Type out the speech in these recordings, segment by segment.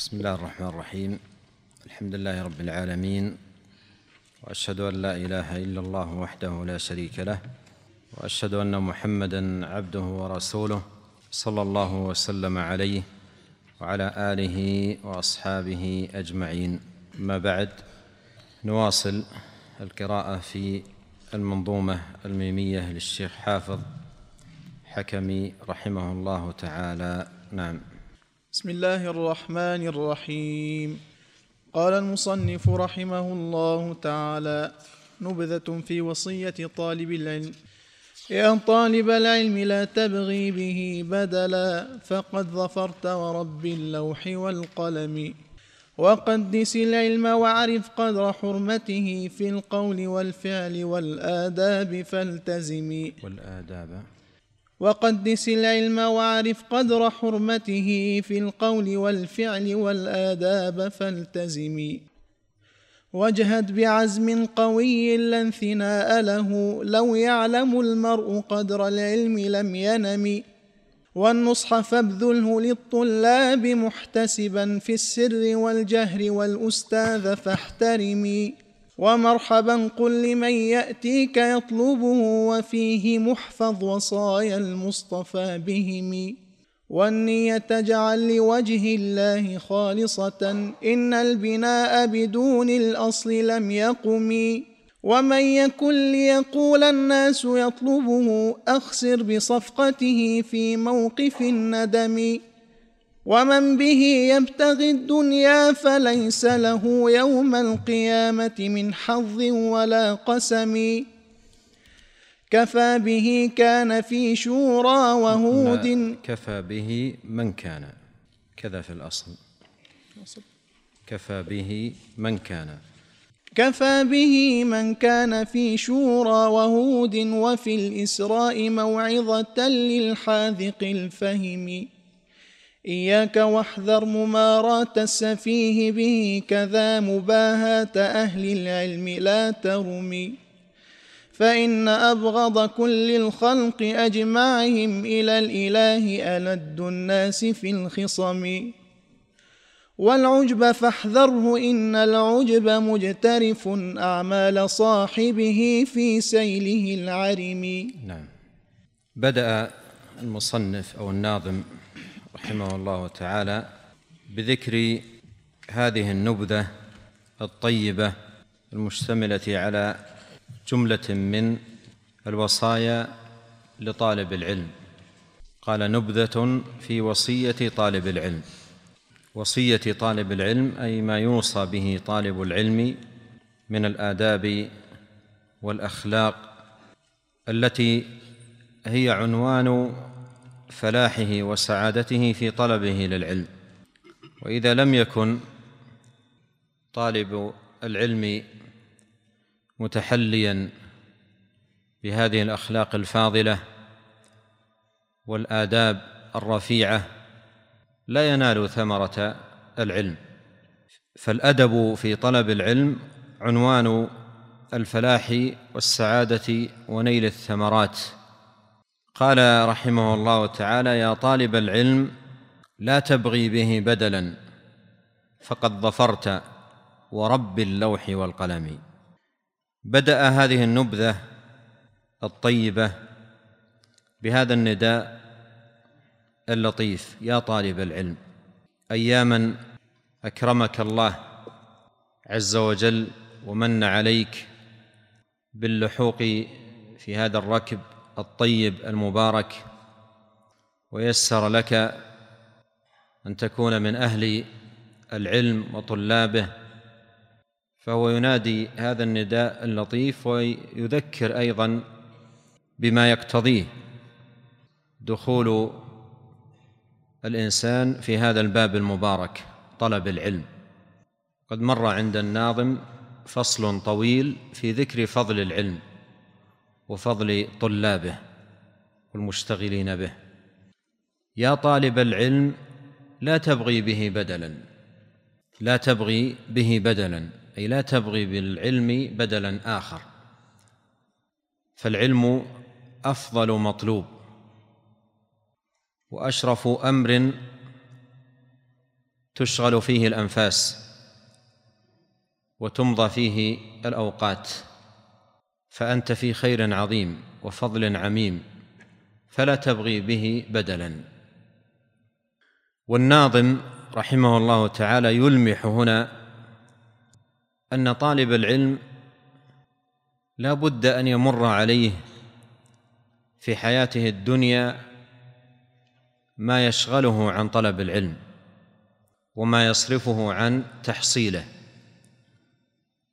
بسم الله الرحمن الرحيم. الحمد لله رب العالمين وأشهد أن لا إله إلا الله وحده لا شريك له وأشهد أن محمدا عبده ورسوله صلى الله وسلم عليه وعلى آله وأصحابه أجمعين. ما بعد نواصل القراءة في المنظومة الميمية للشيخ حافظ حكمي رحمه الله تعالى. نعم. بسم الله الرحمن الرحيم. قال المصنف رحمه الله تعالى نبذة في وصية طالب العلم. يا طالب العلم لا تبغي به بدلا فقد ظفرت ورب اللوح والقلم. وقدس العلم واعرف قدر حرمته في القول والفعل والآداب فالتزمي والآداب. وقدس العلم واعرف قدر حرمته في القول والفعل والآداب فالتزمي واجهد بعزم قوي لا انثناء له لو يعلم المرء قدر العلم لم ينم. والنصح فابذله للطلاب محتسبا في السر والجهر والأستاذ فاحترمي ومرحبا قل لمن يأتيك يطلبه وفيه محفظ وصايا المصطفى بهم. والنية اجعل لوجه الله خالصة إن البناء بدون الأصل لم يقم. ومن يكن ليقول الناس يطلبه أخسر بصفقته في موقف الندم. ومن به يبتغي الدنيا فليس له يوم القيامة من حظ ولا قسم. كفى به كان في شورى وهود. كفى به من كان. كذا في الأصل. كفى به من كان. كفى به من كان في شورى وهود وفي الإسراء موعظة للحاذق الفهم. إياك واحذر مماراة السفيه به كذا مباهاة أهل العلم لا ترمي. فإن أبغض كل الخلق أجمعهم إلى الإله ألد الناس في الخصم. والعجب فاحذره إن العجب مجترف أعمال صاحبه في سيله العرم. نعم. بدأ المصنف أو الناظم رحمه الله تعالى بذكر هذه النبذة الطيبة المشتملة على جملة من الوصايا لطالب العلم. قال نبذة في وصية طالب العلم. وصية طالب العلم أي ما يوصى به طالب العلم من الآداب والأخلاق التي هي عنوان فلاحه وسعادته في طلبه للعلم. وإذا لم يكن طالب العلم متحليا بهذه الأخلاق الفاضلة والآداب الرفيعة لا ينال ثمرة العلم. فالأدب في طلب العلم عنوان الفلاح والسعادة ونيل الثمرات. قال رحمه الله تعالى يا طالب العلم لا تبغي به بدلا فقد ظفرت ورب اللوح والقلم. بدأ هذه النبذة الطيبة بهذا النداء اللطيف يا طالب العلم اياما أكرمك الله عز وجل ومن عليك باللحوق في هذا الركب الطيب المبارك ويسر لك أن تكون من أهل العلم وطلابه. فهو ينادي هذا النداء اللطيف ويذكر أيضا بما يقتضيه دخول الإنسان في هذا الباب المبارك طلب العلم. قد مر عند الناظم فصل طويل في ذكر فضل العلم. وفضل طلابه والمشتغلين به. يا طالب العلم لا تبغي به بدلا. لا تبغي به بدلا أي لا تبغي بالعلم بدلا آخر. فالعلم أفضل مطلوب. وأشرف أمر تشغل فيه الأنفاس وتمضى فيه الأوقات. فأنت في خير عظيم وفضل عميم فلا تبغي به بدلا. والناظم رحمه الله تعالى يلمح هنا أن طالب العلم لا بد أن يمر عليه في حياته الدنيا ما يشغله عن طلب العلم وما يصرفه عن تحصيله.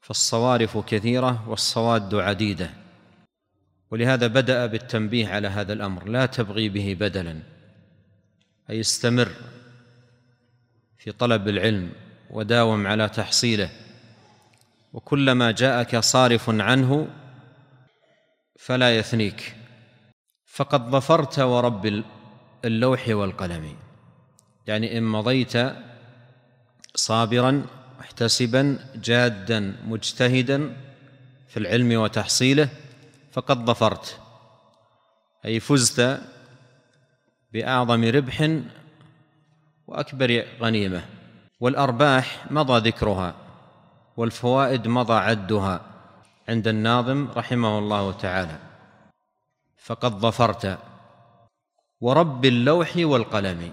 فالصوارف كثيرة والصواد عديدة. ولهذا بدأ بالتنبيه على هذا الأمر. لا تبغي به بدلا. أي استمر في طلب العلم وداوم على تحصيله. وكلما جاءك صارف عنه فلا يثنيك. فقد ظفرت ورب اللوح والقلم. يعني إن مضيت صابرا محتسبا جادا مجتهدا في العلم وتحصيله فقد ظفرت. أي فزت بأعظم ربح وأكبر غنيمة. والأرباح مضى ذكرها والفوائد مضى عدها عند الناظم رحمه الله تعالى. فقد ظفرت. ورب اللوح والقلم.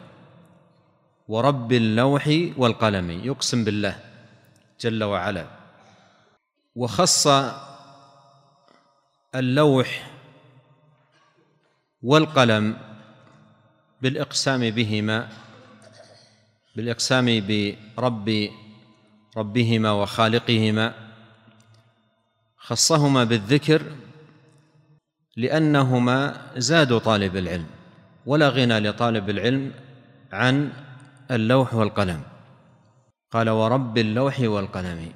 ورب اللوح والقلم يقسم بالله. جل وعلا. وخص اللوح والقلم بالإقسام بهما بالإقسام برب ربهما وخالقهما. خصهما بالذكر لأنهما زاد طالب العلم ولا غنى لطالب العلم عن اللوح والقلم. قال ورب اللوح والقلم.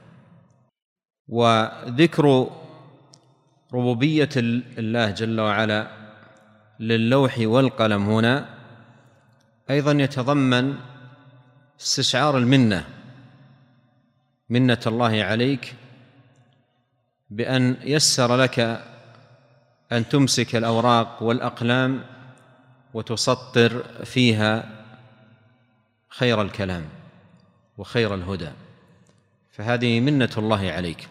وذكر ربوبية الله جل وعلا للوح والقلم هنا أيضا يتضمن استشعار المنة. منة الله عليك بأن يسر لك أن تمسك الأوراق والأقلام وتسطر فيها خير الكلام. وخير الهدى. فهذه منة الله عليك.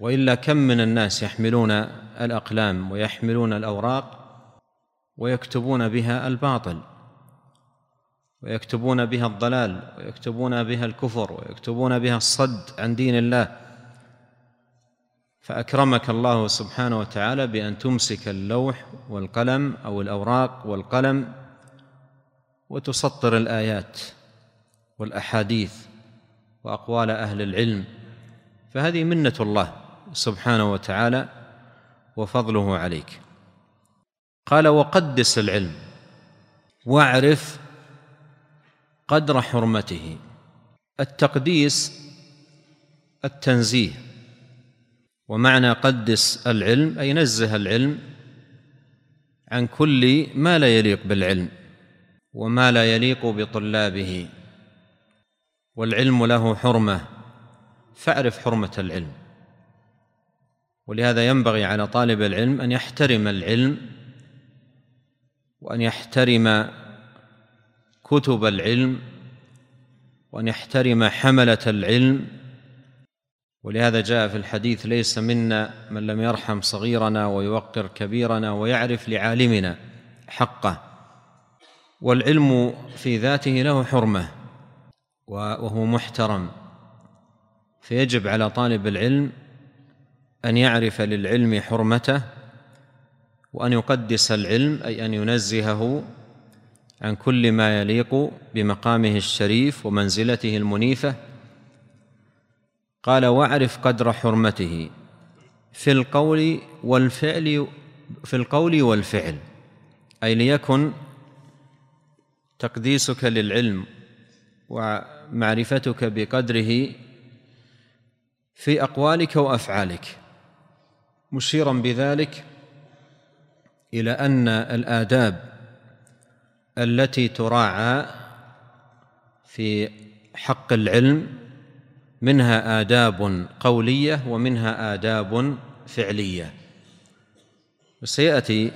وإلا كم من الناس يحملون الأقلام ويحملون الأوراق ويكتبون بها الباطل ويكتبون بها الضلال ويكتبون بها الكفر ويكتبون بها الصد عن دين الله. فأكرمك الله سبحانه وتعالى بأن تمسك اللوح والقلم أو الأوراق والقلم وتسطر الآيات. والأحاديث وأقوال أهل العلم فهذه منة الله سبحانه وتعالى وفضله عليك. قال وقدس العلم واعرف قدر حرمته التقديس التنزيه ومعنى قدس العلم أي نزه العلم عن كل ما لا يليق بالعلم وما لا يليق بطلابه. والعلم له حرمة فاعرف حرمة العلم. ولهذا ينبغي على طالب العلم أن يحترم العلم وأن يحترم كتب العلم وأن يحترم حملة العلم. ولهذا جاء في الحديث ليس منا من لم يرحم صغيرنا ويوقر كبيرنا ويعرف لعالمنا حقه. والعلم في ذاته له حرمة. وهو محترم. فيجب على طالب العلم أن يعرف للعلم حرمته وأن يقدس العلم أي أن ينزهه عن كل ما يليق بمقامه الشريف ومنزلته المنيفة. قال وأعرف قدر حرمته في القول والفعل في القول والفعل أي ليكن تقديسك للعلم ومعرفتك بقدره في أقوالك وأفعالك. مشيرا بذلك إلى أن الآداب التي تراعى في حق العلم منها آداب قولية ومنها آداب فعلية. وسيأتي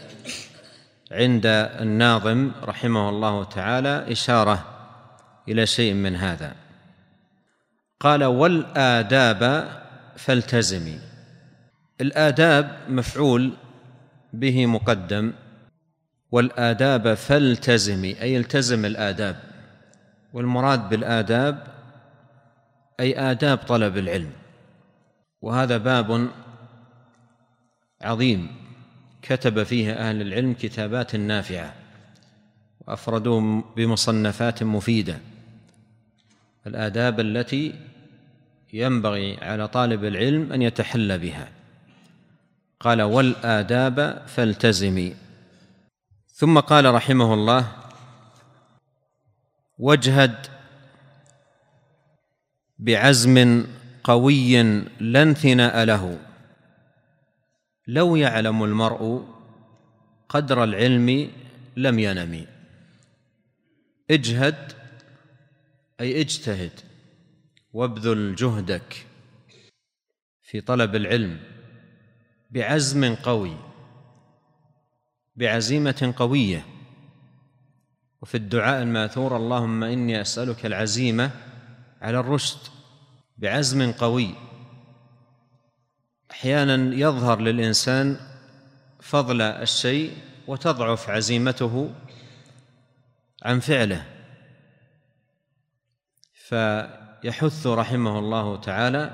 عند الناظم رحمه الله تعالى إشارة إلى شيء من هذا. قال والآداب فالتزمي. الآداب مفعول به مقدم. والآداب فالتزمي أي التزم الآداب. والمراد بالآداب أي آداب طلب العلم. وهذا باب عظيم. كتب فيه أهل العلم كتابات نافعة. وأفردوه بمصنفات مفيدة. الآداب التي ينبغي على طالب العلم أن يتحلى بها. قال والآداب فالتزمي. ثم قال رحمه الله واجهد بعزم قوي لا انثناء له. لو يعلم المرء قدر العلم لم ينم اجهد أي اجتهد وابذل جهدك في طلب العلم بعزم قوي بعزيمة قوية. وفي الدعاء الماثور اللهم إني أسألك العزيمة على الرشد بعزم قوي. أحيانا يظهر للإنسان فضل الشيء وتضعف عزيمته عن فعله. فيحث رحمه الله تعالى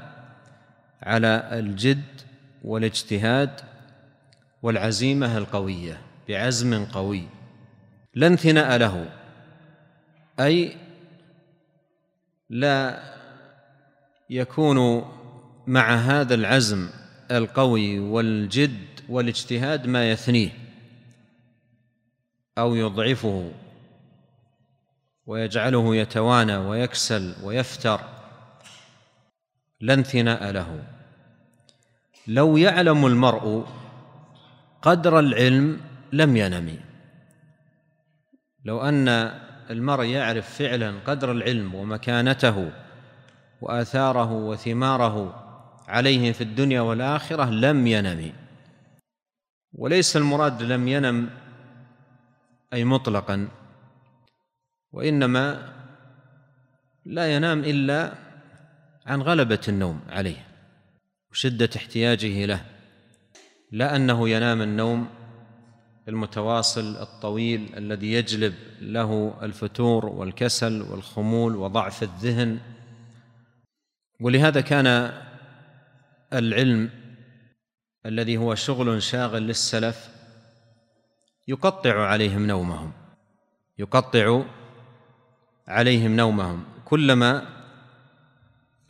على الجد والاجتهاد والعزيمة القوية بعزم قوي لا انثناء له أي لا يكون مع هذا العزم القوي والجد والاجتهاد ما يثنيه أو يضعفه. ويجعله يتوانى ويكسل ويفتر. لا انثناء له. لو يعلم المرء قدر العلم لم ينم. لو أن المرء يعرف فعلا قدر العلم ومكانته وآثاره وثماره عليه في الدنيا والآخرة لم ينم. وليس المراد لم ينم أي مطلقا وإنما لا ينام إلا عن غلبة النوم عليه وشدة احتياجه له لا أنه ينام النوم المتواصل الطويل الذي يجلب له الفتور والكسل والخمول وضعف الذهن. ولهذا كان العلم الذي هو شغل شاغل للسلف يقطع عليهم نومهم يقطع عليهم نومهم كلما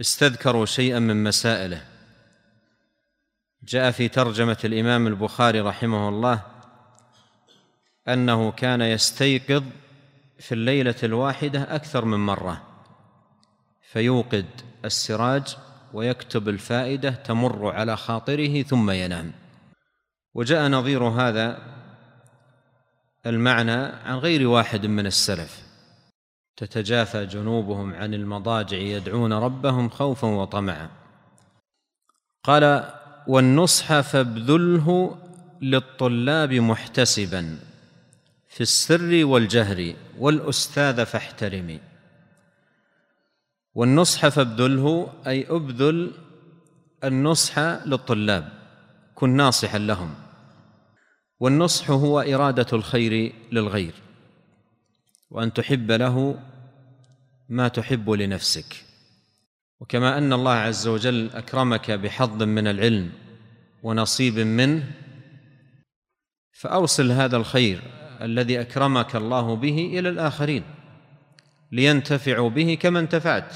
استذكروا شيئا من مسائله. جاء في ترجمة الإمام البخاري رحمه الله أنه كان يستيقظ في الليلة الواحدة أكثر من مرة. فيوقد السراج ويكتب الفائدة تمر على خاطره ثم ينام. وجاء نظير هذا المعنى عن غير واحد من السلف. تتجافى جنوبهم عن المضاجع يدعون ربهم خوفا وطمعا. قال والنصح فابذله للطلاب محتسبا في السر والجهر والأستاذ فاحترمي والنصح فابذله أي ابذل النصح للطلاب كن ناصحا لهم. والنصح هو إرادة الخير للغير. وأن تحب له ما تحب لنفسك. وكما أن الله عز وجل أكرمك بحظ من العلم ونصيب منه فاوصل هذا الخير الذي أكرمك الله به إلى الآخرين لينتفعوا به كما انتفعت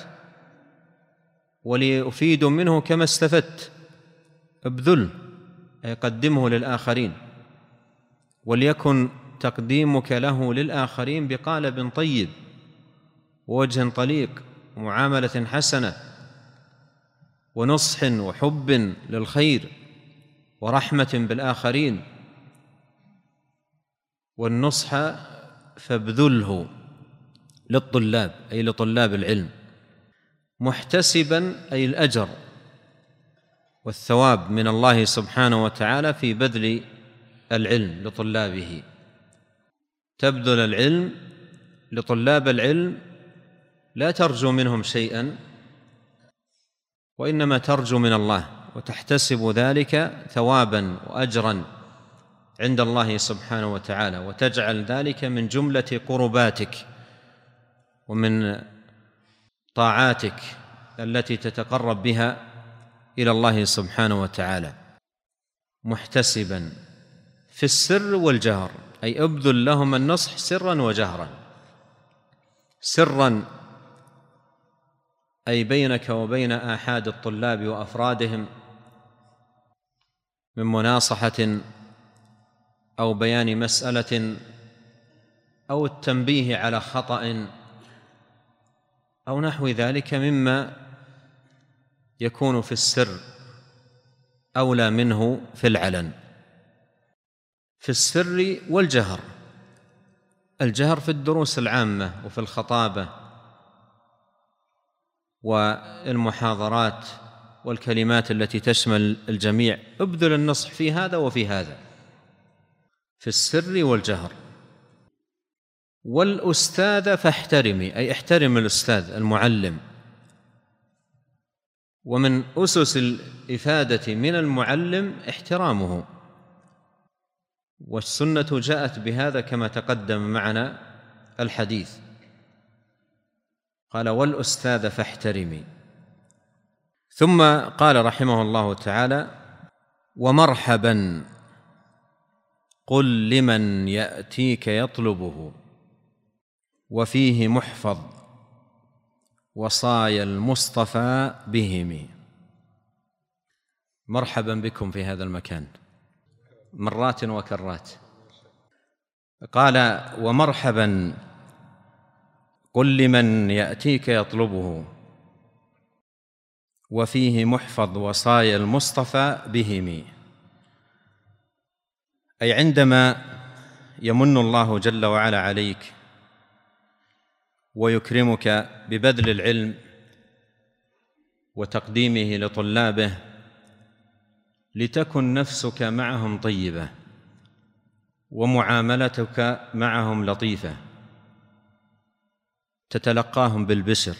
وليفيدوا منه كما استفدت. ابذل أي قدمه للآخرين وليكن تقديمك له للآخرين بقالب طيب ووجه طليق ومعاملة حسنة ونصح وحب للخير ورحمة بالآخرين والنصح فابذله للطلاب أي لطلاب العلم محتسبا أي الأجر والثواب من الله سبحانه وتعالى في بذل العلم لطلابه. تبذل العلم لطلاب العلم لا ترجو منهم شيئا وإنما ترجو من الله وتحتسب ذلك ثوابا واجرا عند الله سبحانه وتعالى وتجعل ذلك من جملة قرباتك ومن طاعاتك التي تتقرب بها إلى الله سبحانه وتعالى محتسبا في السر والجهر. أي ابذل لهم النصح سرا وجهرا. سرا أي بينك وبين آحاد الطلاب وأفرادهم من مناصحة أو بيان مسألة أو التنبيه على خطأ أو نحو ذلك مما يكون في السر أولى منه في العلن. في السر والجهر. الجهر في الدروس العامة وفي الخطابة والمحاضرات والكلمات التي تشمل الجميع. ابذل النصح في هذا وفي هذا. في السر والجهر. والأستاذ فاحترمي أي احترم الأستاذ المعلم. ومن أسس الإفادة من المعلم احترامه. والسنة جاءت بهذا كما تقدم معنا الحديث. قال والأستاذ فاحترمي. ثم قال رحمه الله تعالى ومرحبا قل لمن يأتيك يطلبه وفيه محفظ وصايا المصطفى بهم. مرحبا بكم في هذا المكان. مرات وكرات. قال ومرحبا قل لمن يأتيك يطلبه وفيه محفظ وصايا المصطفى بهم. أي عندما يمن الله جل وعلا عليك ويكرمك ببذل العلم وتقديمه لطلابه لتكن نفسك معهم طيبة ومعاملتك معهم لطيفة. تتلقاهم بالبشر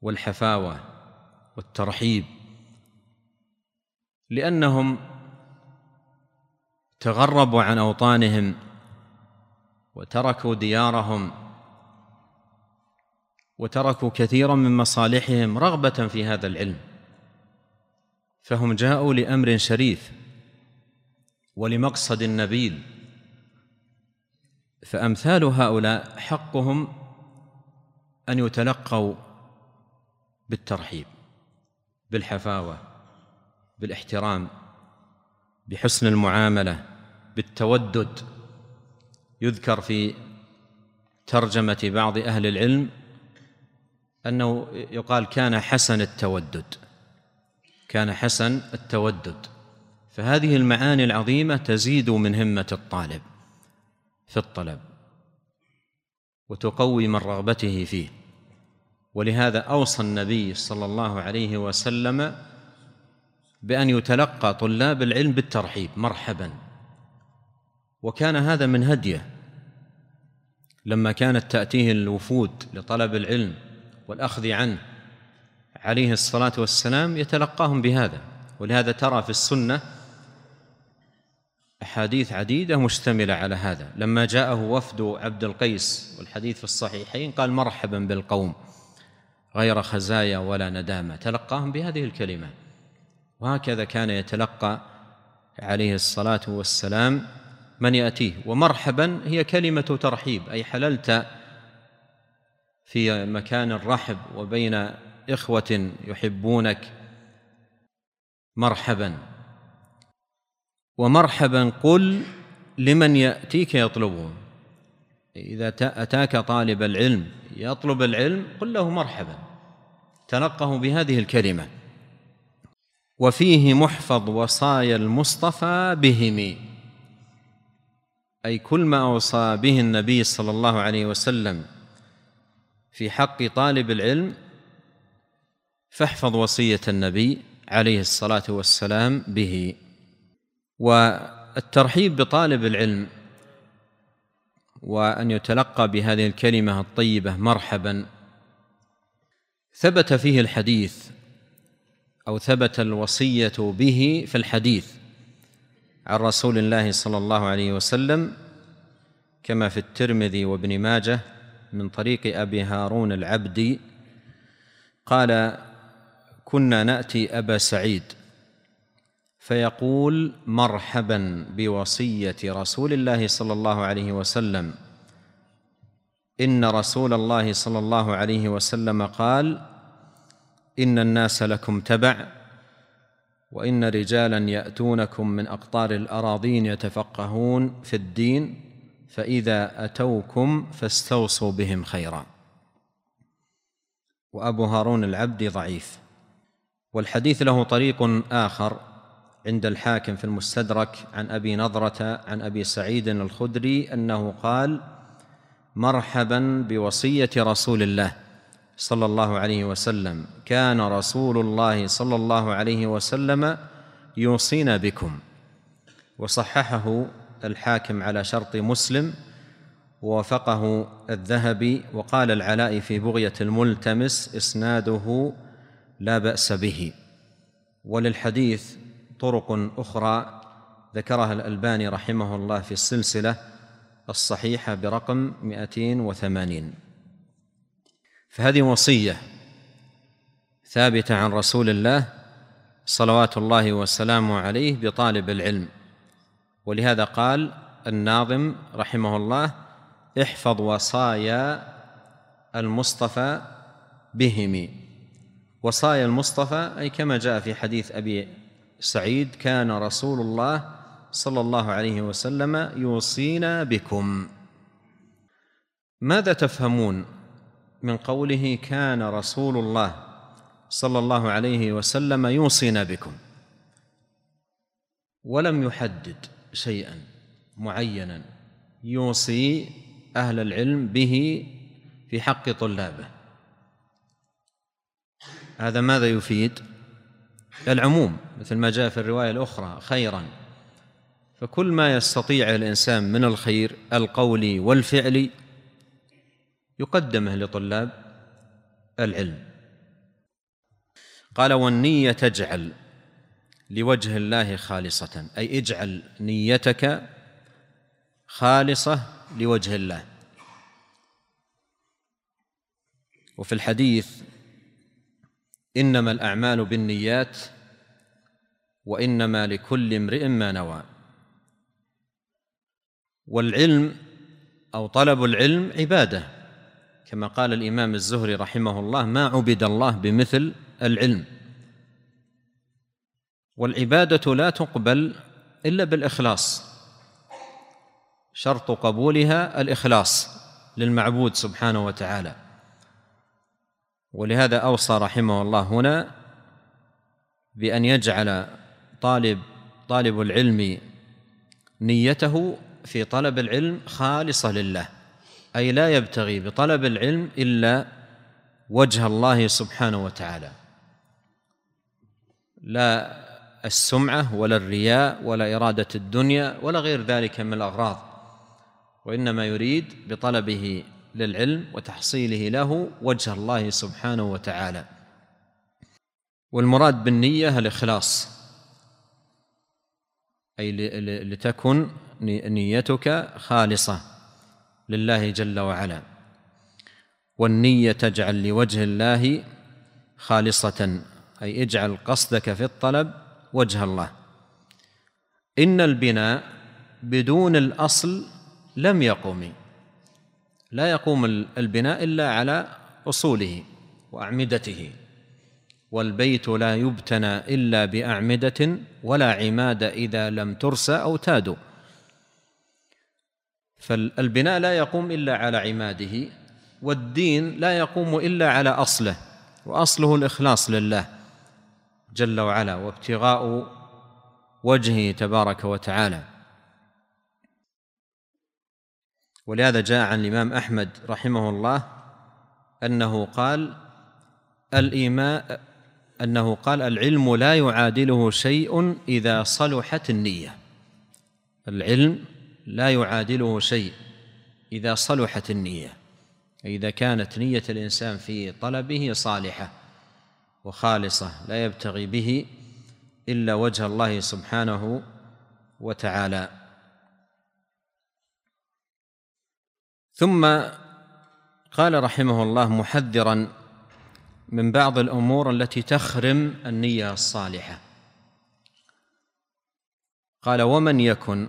والحفاوة والترحيب لأنهم تغربوا عن أوطانهم وتركوا ديارهم وتركوا كثيرا من مصالحهم رغبة في هذا العلم. فهم جاءوا لأمر شريف ولمقصد نبيل. فأمثال هؤلاء حقهم أن يتلقوا بالترحيب بالحفاوة بالاحترام بحسن المعاملة بالتودد. يذكر في ترجمة بعض أهل العلم أنه يقال كان حسن التودد. كان حسن التودد. فهذه المعاني العظيمة تزيد من همة الطالب في الطلب وتقوي من رغبته فيه. ولهذا أوصى النبي صلى الله عليه وسلم بأن يتلقى طلاب العلم بالترحيب مرحبا. وكان هذا من هديه. لما كانت تأتيه الوفود لطلب العلم والأخذ عنه عليه الصلاة والسلام يتلقاهم بهذا ولهذا ترى في السنة أحاديث عديدة مشتملة على هذا. لما جاءه وفد عبد القيس والحديث في الصحيحين قال مرحبا بالقوم غير خزايا ولا ندامة. تلقاهم بهذه الكلمة. وهكذا كان يتلقى عليه الصلاة والسلام من يأتيه. ومرحبا هي كلمة ترحيب أي حللت في مكان الرحب وبين إخوة يحبونك مرحبا. ومرحبا قل لمن يأتيك يطلبه إذا أتاك طالب العلم يطلب العلم قل له مرحبا. تلقه بهذه الكلمة. وفيه محفظ وصايا المصطفى بهم. أي كل ما أوصى به النبي صلى الله عليه وسلم في حق طالب العلم فاحفظ وصية النبي عليه الصلاة والسلام به. والترحيب بطالب العلم وأن يتلقى بهذه الكلمة الطيبة مرحبا. ثبت فيه الحديث أو ثبت الوصية به في الحديث عن رسول الله صلى الله عليه وسلم كما في الترمذي وابن ماجه من طريق أبي هارون العبدي. قال كنا نأتي أبا سعيد فيقول مرحبا بوصية رسول الله صلى الله عليه وسلم. إن رسول الله صلى الله عليه وسلم قال إن الناس لكم تبع وإن رجالا يأتونكم من أقطار الأراضين يتفقهون في الدين فإذا أتوكم فاستوصوا بهم خيرا. وأبو هارون العبد ضعيف. والحديث له طريق آخر عند الحاكم في المستدرك عن أبي نضره عن أبي سعيد الخدري أنه قال مرحبا بوصية رسول الله صلى الله عليه وسلم. كان رسول الله صلى الله عليه وسلم يوصينا بكم. وصححه الحاكم على شرط مسلم ووافقه الذهبي وقال العلاء في بغية الملتمس إسناده لا بأس به. وللحديث طرق أخرى ذكرها الألباني رحمه الله في السلسلة الصحيحة برقم 280 فهذه وصية ثابتة عن رسول الله صلوات الله وسلامه عليه بطالب العلم. ولهذا قال الناظم رحمه الله احفظ وصايا المصطفى بهم. وصايا المصطفى أي كما جاء في حديث أبي سعيد كان رسول الله صلى الله عليه وسلم يوصينا بكم. ماذا تفهمون من قوله كان رسول الله صلى الله عليه وسلم يوصينا بكم؟ ولم يحدد شيئا معينا يوصي أهل العلم به في حق طلابه. هذا ماذا يفيد؟ العموم مثل ما جاء في الرواية الأخرى خيرا. فكل ما يستطيع الإنسان من الخير القولي والفعلي يقدمه لطلاب العلم. قال والنية تجعل لوجه الله خالصة. أي اجعل نيتك خالصة لوجه الله. وفي الحديث إنما الأعمال بالنيات وإنما لكل امرئ ما نوى. والعلم أو طلب العلم عبادة كما قال الإمام الزهري رحمه الله ما عبد الله بمثل العلم والعبادة لا تقبل إلا بالإخلاص شرط قبولها الإخلاص للمعبود سبحانه وتعالى. ولهذا أوصى رحمه الله هنا بأن يجعل طالب طالب العلم نيته في طلب العلم خالصة لله. أي لا يبتغي بطلب العلم إلا وجه الله سبحانه وتعالى. لا السمعة ولا الرياء ولا إرادة الدنيا ولا غير ذلك من الأغراض وإنما يريد بطلبه للعلم وتحصيله له وجه الله سبحانه وتعالى. والمراد بالنية الإخلاص. أي لتكن نيتك خالصة لله جل وعلا. والنية تجعل لوجه الله خالصة أي اجعل قصدك في الطلب وجه الله. إن البناء بدون الأصل لم يقم لا يقوم البناء إلا على أصوله وأعمدته والبيت لا يبتنى إلا بأعمدة ولا عماد إذا لم ترس أو تاد. فالبناء لا يقوم إلا على عماده والدين لا يقوم إلا على أصله وأصله الإخلاص لله جل وعلا وابتغاء وجهه تبارك وتعالى. ولهذا جاء عن الإمام أحمد رحمه الله أنه قال الايمان أنه قال العلم لا يعادله شيء إذا صلحت النية. العلم لا يعادله شيء إذا صلحت النية. إذا كانت نية الإنسان في طلبه صالحة وخالصة لا يبتغي به إلا وجه الله سبحانه وتعالى. ثم قال رحمه الله محذرا من بعض الأمور التي تخرم النية الصالحة. قال ومن يكن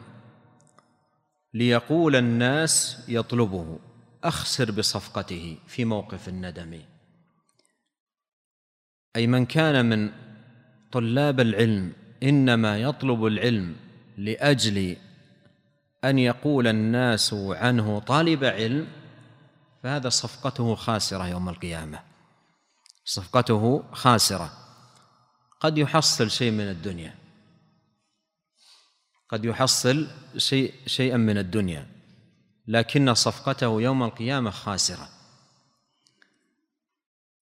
ليقول الناس يطلبه أخسر بصفقته في موقف الندم. أي من كان من طلاب العلم إنما يطلب العلم لأجل أن يقول الناس عنه طالب علم فهذا صفقته خاسرة يوم القيامة. صفقته خاسرة. قد يحصل شيء من الدنيا. قد يحصل شيء شيئا من الدنيا. لكن صفقته يوم القيامة خاسرة.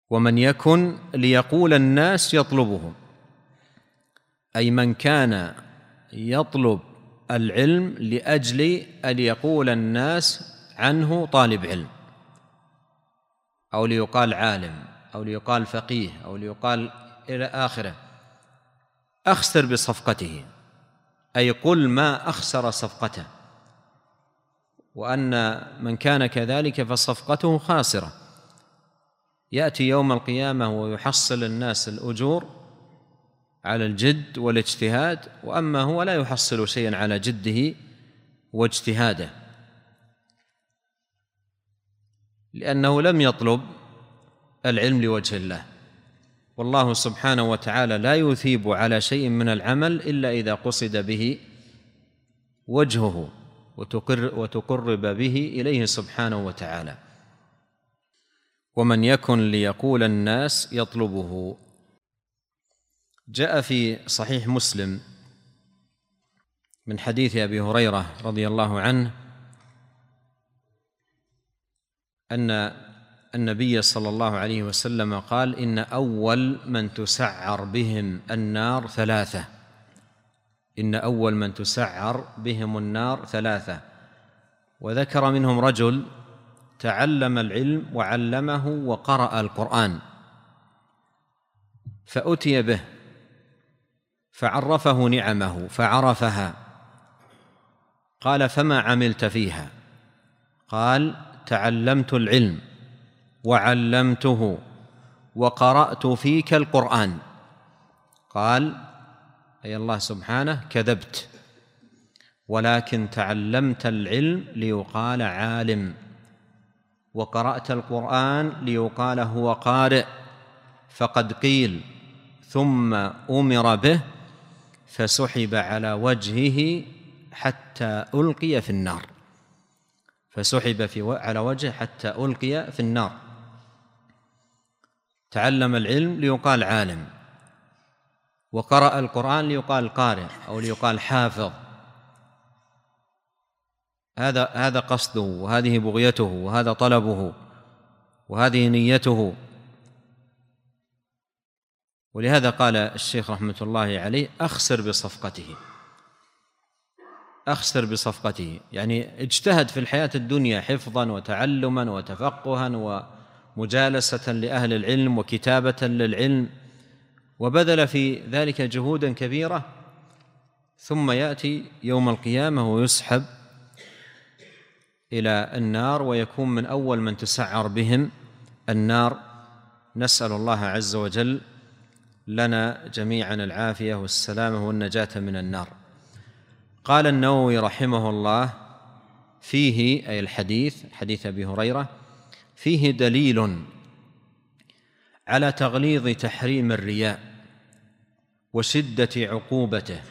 ومن يكن ليقول الناس يطلبه. أي من كان يطلب العلم لأجل أن يقول الناس عنه طالب علم. أو ليقال عالم أو ليقال فقيه أو ليقال إلى آخره. أخسر بصفقته أي قل ما أخسر صفقته. وأن من كان كذلك فصفقته خاسرة. يأتي يوم القيامة ويحصل الناس الأجور على الجد والاجتهاد وأما هو لا يحصل شيئا على جده واجتهاده. لأنه لم يطلب العلم لوجه الله. والله سبحانه وتعالى لا يثيب على شيء من العمل إلا إذا قصد به وجهه وتقر وتقرب به إليه سبحانه وتعالى. ومن يكن ليقول الناس يطلبه جاء في صحيح مسلم من حديث أبي هريرة رضي الله عنه أن النبي صلى الله عليه وسلم قال إن أول من تسعر بهم النار ثلاثة. إن أول من تسعر بهم النار ثلاثة. وذكر منهم رجل تعلم العلم وعلمه وقرأ القرآن. فأتي به فعرفه نعمه فعرفها. قال فما عملت فيها؟ قال تعلمت العلم وعلمته وقرأت فيك القرآن. قال أي الله سبحانه كذبت ولكن تعلمت العلم ليقال عالم وقرأت القرآن ليقال هو قارئ فقد قيل ثم أمر به فسحب على وجهه حتى ألقي في النار. فسحب في على وجهه حتى ألقي في النار. تعلم العلم ليقال عالم. وقرأ القرآن ليقال قارئ أو ليقال حافظ. هذا هذا قصده وهذه بغيته وهذا طلبه وهذه نيته. ولهذا قال الشيخ رحمة الله عليه أخسر بصفقته. أخسر بصفقته. يعني اجتهد في الحياة الدنيا حفظا وتعلما وتفقها ومجالسة لأهل العلم وكتابة للعلم وبذل في ذلك جهودا كبيرة. ثم يأتي يوم القيامة ويسحب إلى النار ويكون من أول من تسعر بهم النار. نسأل الله عز وجل لنا جميعا العافية والسلامة والنجاة من النار. قال النووي رحمه الله فيه أي الحديث حديث أبي هريرة فيه دليل على تغليظ تحريم الرياء وشدة عقوبته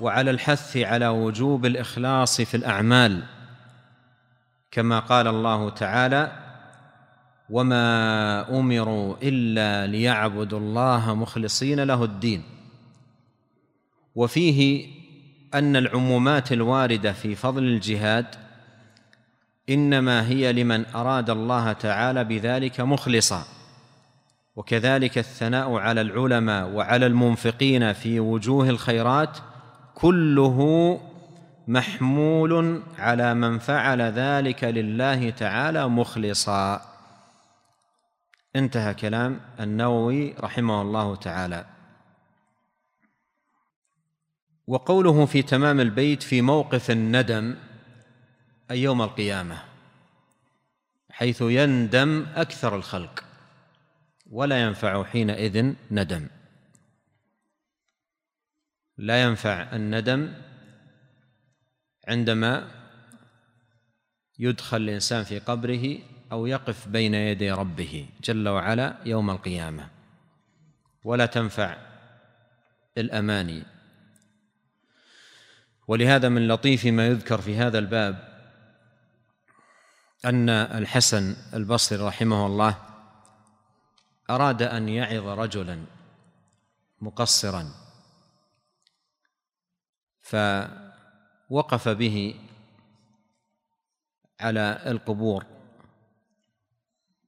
وعلى الحث على وجوب الإخلاص في الأعمال كما قال الله تعالى وما امروا الا ليعبدوا الله مخلصين له الدين. وفيه ان العمومات الوارده في فضل الجهاد انما هي لمن اراد الله تعالى بذلك مخلصا. وكذلك الثناء على العلماء وعلى المنفقين في وجوه الخيرات كله محمول على من فعل ذلك لله تعالى مخلصا. انتهى كلام النووي رحمه الله تعالى. وقوله في تمام البيت في موقف الندم أي يوم القيامة حيث يندم أكثر الخلق ولا ينفع حينئذ ندم. لا ينفع الندم عندما يدخل الإنسان في قبره أو يقف بين يدي ربه جل وعلا يوم القيامة. ولا تنفع الاماني ولهذا من لطيف ما يذكر في هذا الباب أن الحسن البصري رحمه الله أراد أن يعظ رجلا مقصرا فوقف به على القبور.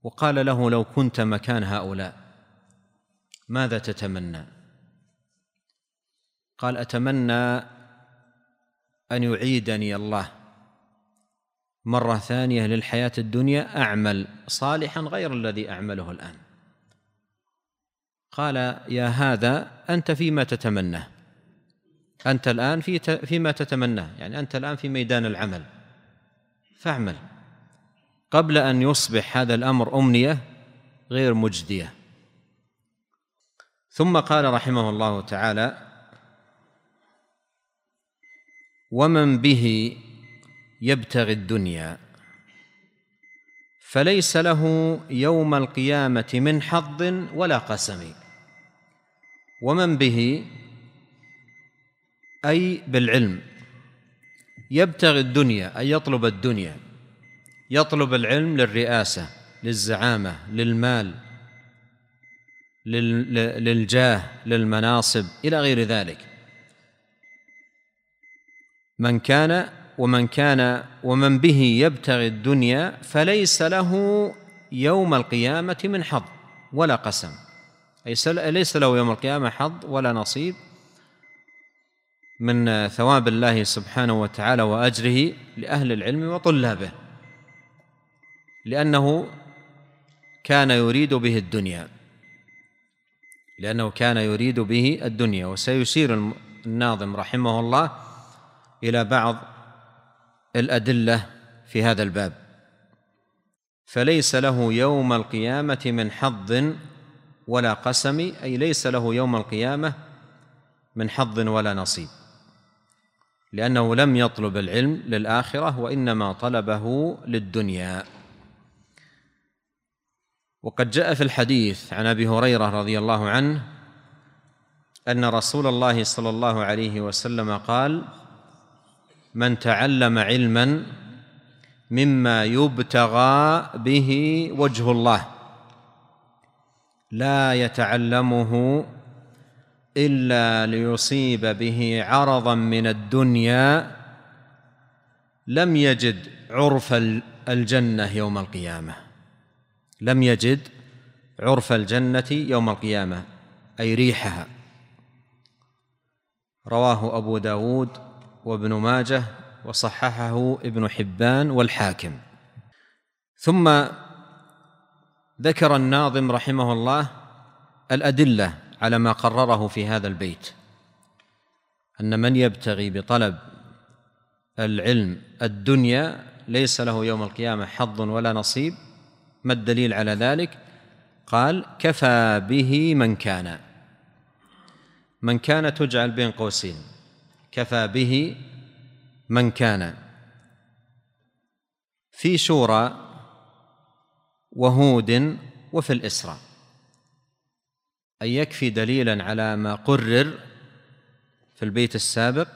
وقال له لو كنت مكان هؤلاء ماذا تتمنى؟ قال أتمنى أن يعيدني الله. مرة ثانية للحياة الدنيا أعمل صالحا غير الذي أعمله الآن. قال يا هذا أنت فيما تتمناه. أنت الآن في فيما تتمناه. يعني أنت الآن في ميدان العمل. فاعمل. قبل أن يصبح هذا الأمر أمنية غير مجدية. ثم قال رحمه الله تعالى ومن به يبتغي الدنيا فليس له يوم القيامة من حظ ولا قسم. ومن به أي بالعلم يبتغي الدنيا أي يطلب الدنيا. يطلب العلم للرئاسة للزعامة للمال للجاه للمناصب إلى غير ذلك. من كان ومن كان ومن به يبتغي الدنيا فليس له يوم القيامة من حظ ولا قسم. ليس له يوم القيامة حظ ولا نصيب من ثواب الله سبحانه وتعالى وأجره لأهل العلم وطلابه. لأنه كان يريد به الدنيا. لأنه كان يريد به الدنيا. وسيشير الناظم رحمه الله إلى بعض الأدلة في هذا الباب. فليس له يوم القيامة من حظ ولا قسم أي ليس له يوم القيامة من حظ ولا نصيب. لأنه لم يطلب العلم للآخرة وإنما طلبه للدنيا. وقد جاء في الحديث عن أبي هريرة رضي الله عنه أن رسول الله صلى الله عليه وسلم قال من تعلم علما مما يبتغى به وجه الله لا يتعلمه إلا ليصيب به عرضا من الدنيا لم يجد عرف الجنة يوم القيامة. لم يجد عرف الجنة يوم القيامة أي ريحها. رواه أبو داود وابن ماجه وصححه ابن حبان والحاكم. ثم ذكر الناظم رحمه الله الأدلة على ما قرره في هذا البيت أن من يبتغي بطلب العلم الدنيا ليس له يوم القيامة حظ ولا نصيب ما الدليل على ذلك؟ قال كفى به من كان. من كان تجعل بين قوسين. كفى به من كان. في شورى وهود وفي الإسراء. أي يكفي دليلا على ما قرر في البيت السابق؟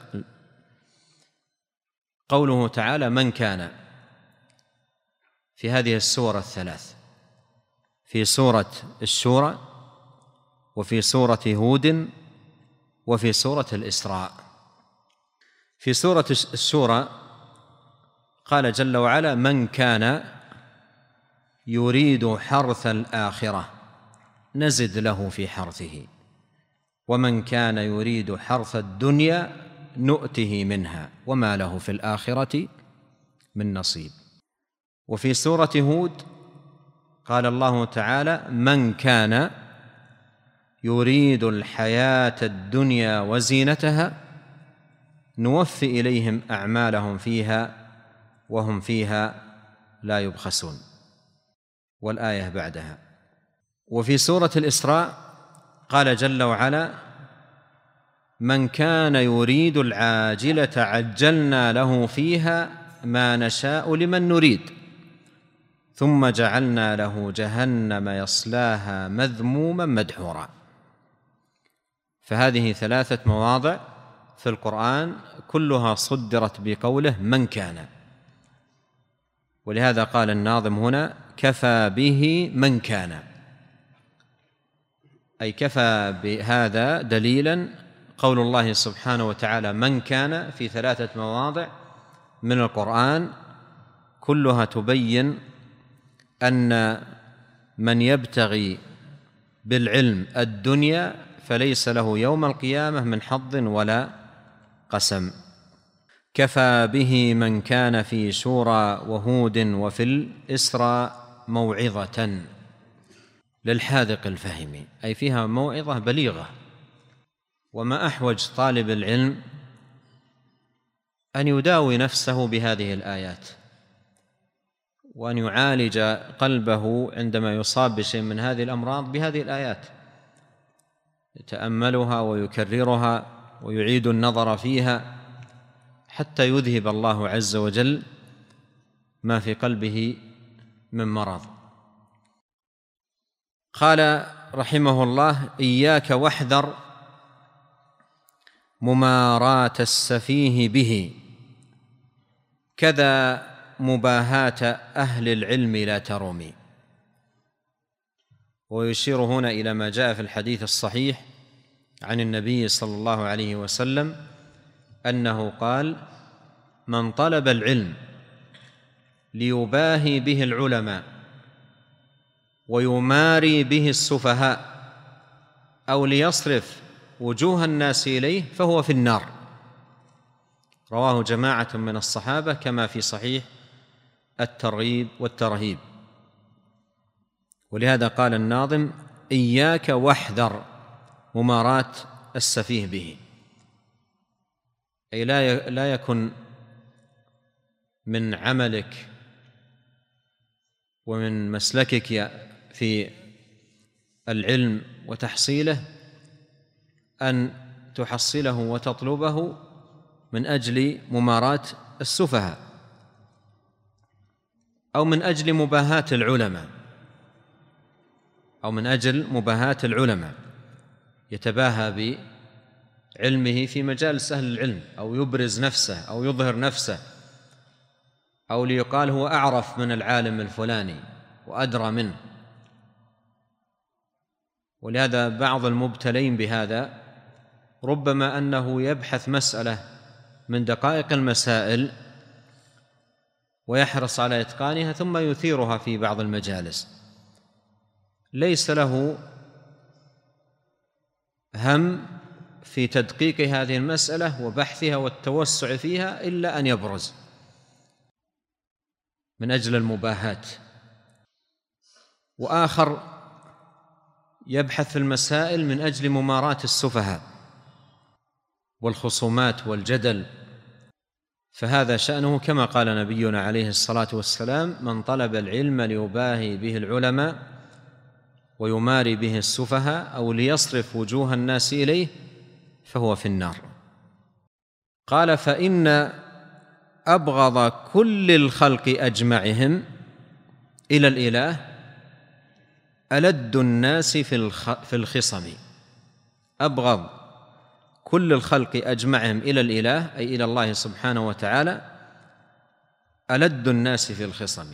قوله تعالى من كان. في هذه السور الثلاث. في سورة الشورى وفي سورة هود وفي سورة الإسراء. في سورة الشورى قال جل وعلا من كان يريد حرث الآخرة نزد له في حرثه ومن كان يريد حرث الدنيا نؤته منها وما له في الآخرة من نصيب. وفي سورة هود قال الله تعالى من كان يريد الحياة الدنيا وزينتها نوفي إليهم أعمالهم فيها وهم فيها لا يبخسون والآية بعدها. وفي سورة الإسراء قال جل وعلا من كان يريد العاجلة عجلنا له فيها ما نشاء لمن نريد ثم جعلنا له جهنم يصلاها مذموما مدحورا. فهذه ثلاثة مواضع في القرآن كلها صدرت بقوله من كان. ولهذا قال الناظم هنا كفى به من كان. أي كفى بهذا دليلا قول الله سبحانه وتعالى من كان في ثلاثة مواضع من القرآن كلها تبين أن من يبتغي بالعلم الدنيا فليس له يوم القيامة من حظ ولا قسم. كفى به من كان في شورى وهود وفي الاسرى موعظة. للحاذق الفهم أي فيها موعظة بليغة. وما أحوج طالب العلم أن يداوي نفسه بهذه الآيات. وأن يعالج قلبه عندما يصاب بشيء من هذه الأمراض بهذه الآيات. يتأملها ويكررها ويعيد النظر فيها حتى يذهب الله عز وجل ما في قلبه من مرض. قال رحمه الله إياك واحذر مماراه السفيه به. كذا مباهاة أهل العلم لا ترمي ويشير هنا إلى ما جاء في الحديث الصحيح عن النبي صلى الله عليه وسلم أنه قال من طلب العلم ليباهي به العلماء ويماري به السفهاء أو ليصرف وجوه الناس إليه فهو في النار رواه جماعة من الصحابة كما في صحيح الترغيب والترهيب. ولهذا قال الناظم إياك واحذر مماراة السفيه به. أي لا لا يكن من عملك ومن مسلكك في العلم وتحصيله أن تحصله وتطلبه من أجل مماراة السفهاء. أو من أجل مباهاة العلماء. أو من أجل مباهاة العلماء. يتباهى بعلمه في مجالس أهل العلم أو يبرز نفسه أو يظهر نفسه أو ليقال هو أعرف من العالم الفلاني وأدرى منه. ولهذا بعض المبتلين بهذا ربما أنه يبحث مسألة من دقائق المسائل ويحرص على إتقانها ثم يثيرها في بعض المجالس. ليس له هم في تدقيق هذه المسألة وبحثها والتوسع فيها إلا أن يبرز من أجل المباهاة. وآخر يبحث في المسائل من أجل مماراه السفهاء والخصومات والجدل فهذا شأنه كما قال نبينا عليه الصلاة والسلام من طلب العلم ليباهي به العلماء ويماري به السفهاء أو ليصرف وجوه الناس إليه فهو في النار. قال فإن أبغض كل الخلق أجمعهم إلى الإله ألد الناس في الخصم. أبغض كل الخلق أجمعهم إلى الإله أي إلى الله سبحانه وتعالى ألد الناس في الخصم.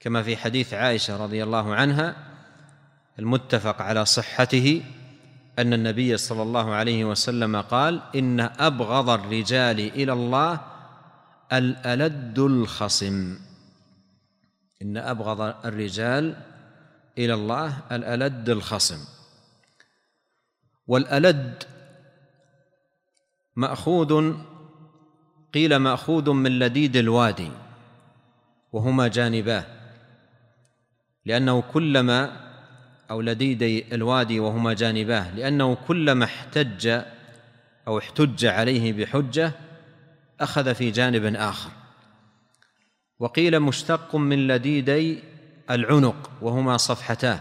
كما في حديث عائشة رضي الله عنها المتفق على صحته أن النبي صلى الله عليه وسلم قال إن أبغض الرجال إلى الله الألد الخصم. إن أبغض الرجال إلى الله الألد الخصم. والألد مأخوذ قيل مأخوذ من لديد الوادي وهما جانباه لأنه كلما أو لديدي الوادي وهما جانباه لأنه كلما احتج أو احتج عليه بحجة أخذ في جانب آخر. وقيل مشتق من لديدي العنق وهما صفحتاه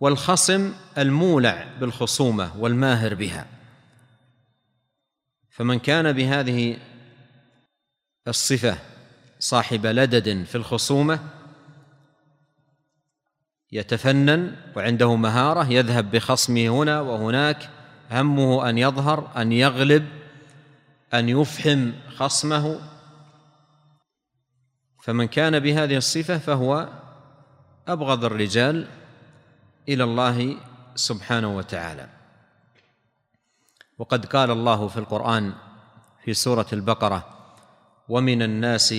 والخصم المولع بالخصومة والماهر بها. فمن كان بهذه الصفة صاحب لدد في الخصومة يتفنن وعنده مهارة يذهب بخصمه هنا وهناك همه أن يظهر أن يغلب أن يفحم خصمه. فمن كان بهذه الصفة فهو أبغض الرجال إلى الله سبحانه وتعالى. وقد قال الله في القرآن في سورة البقرة ومن الناس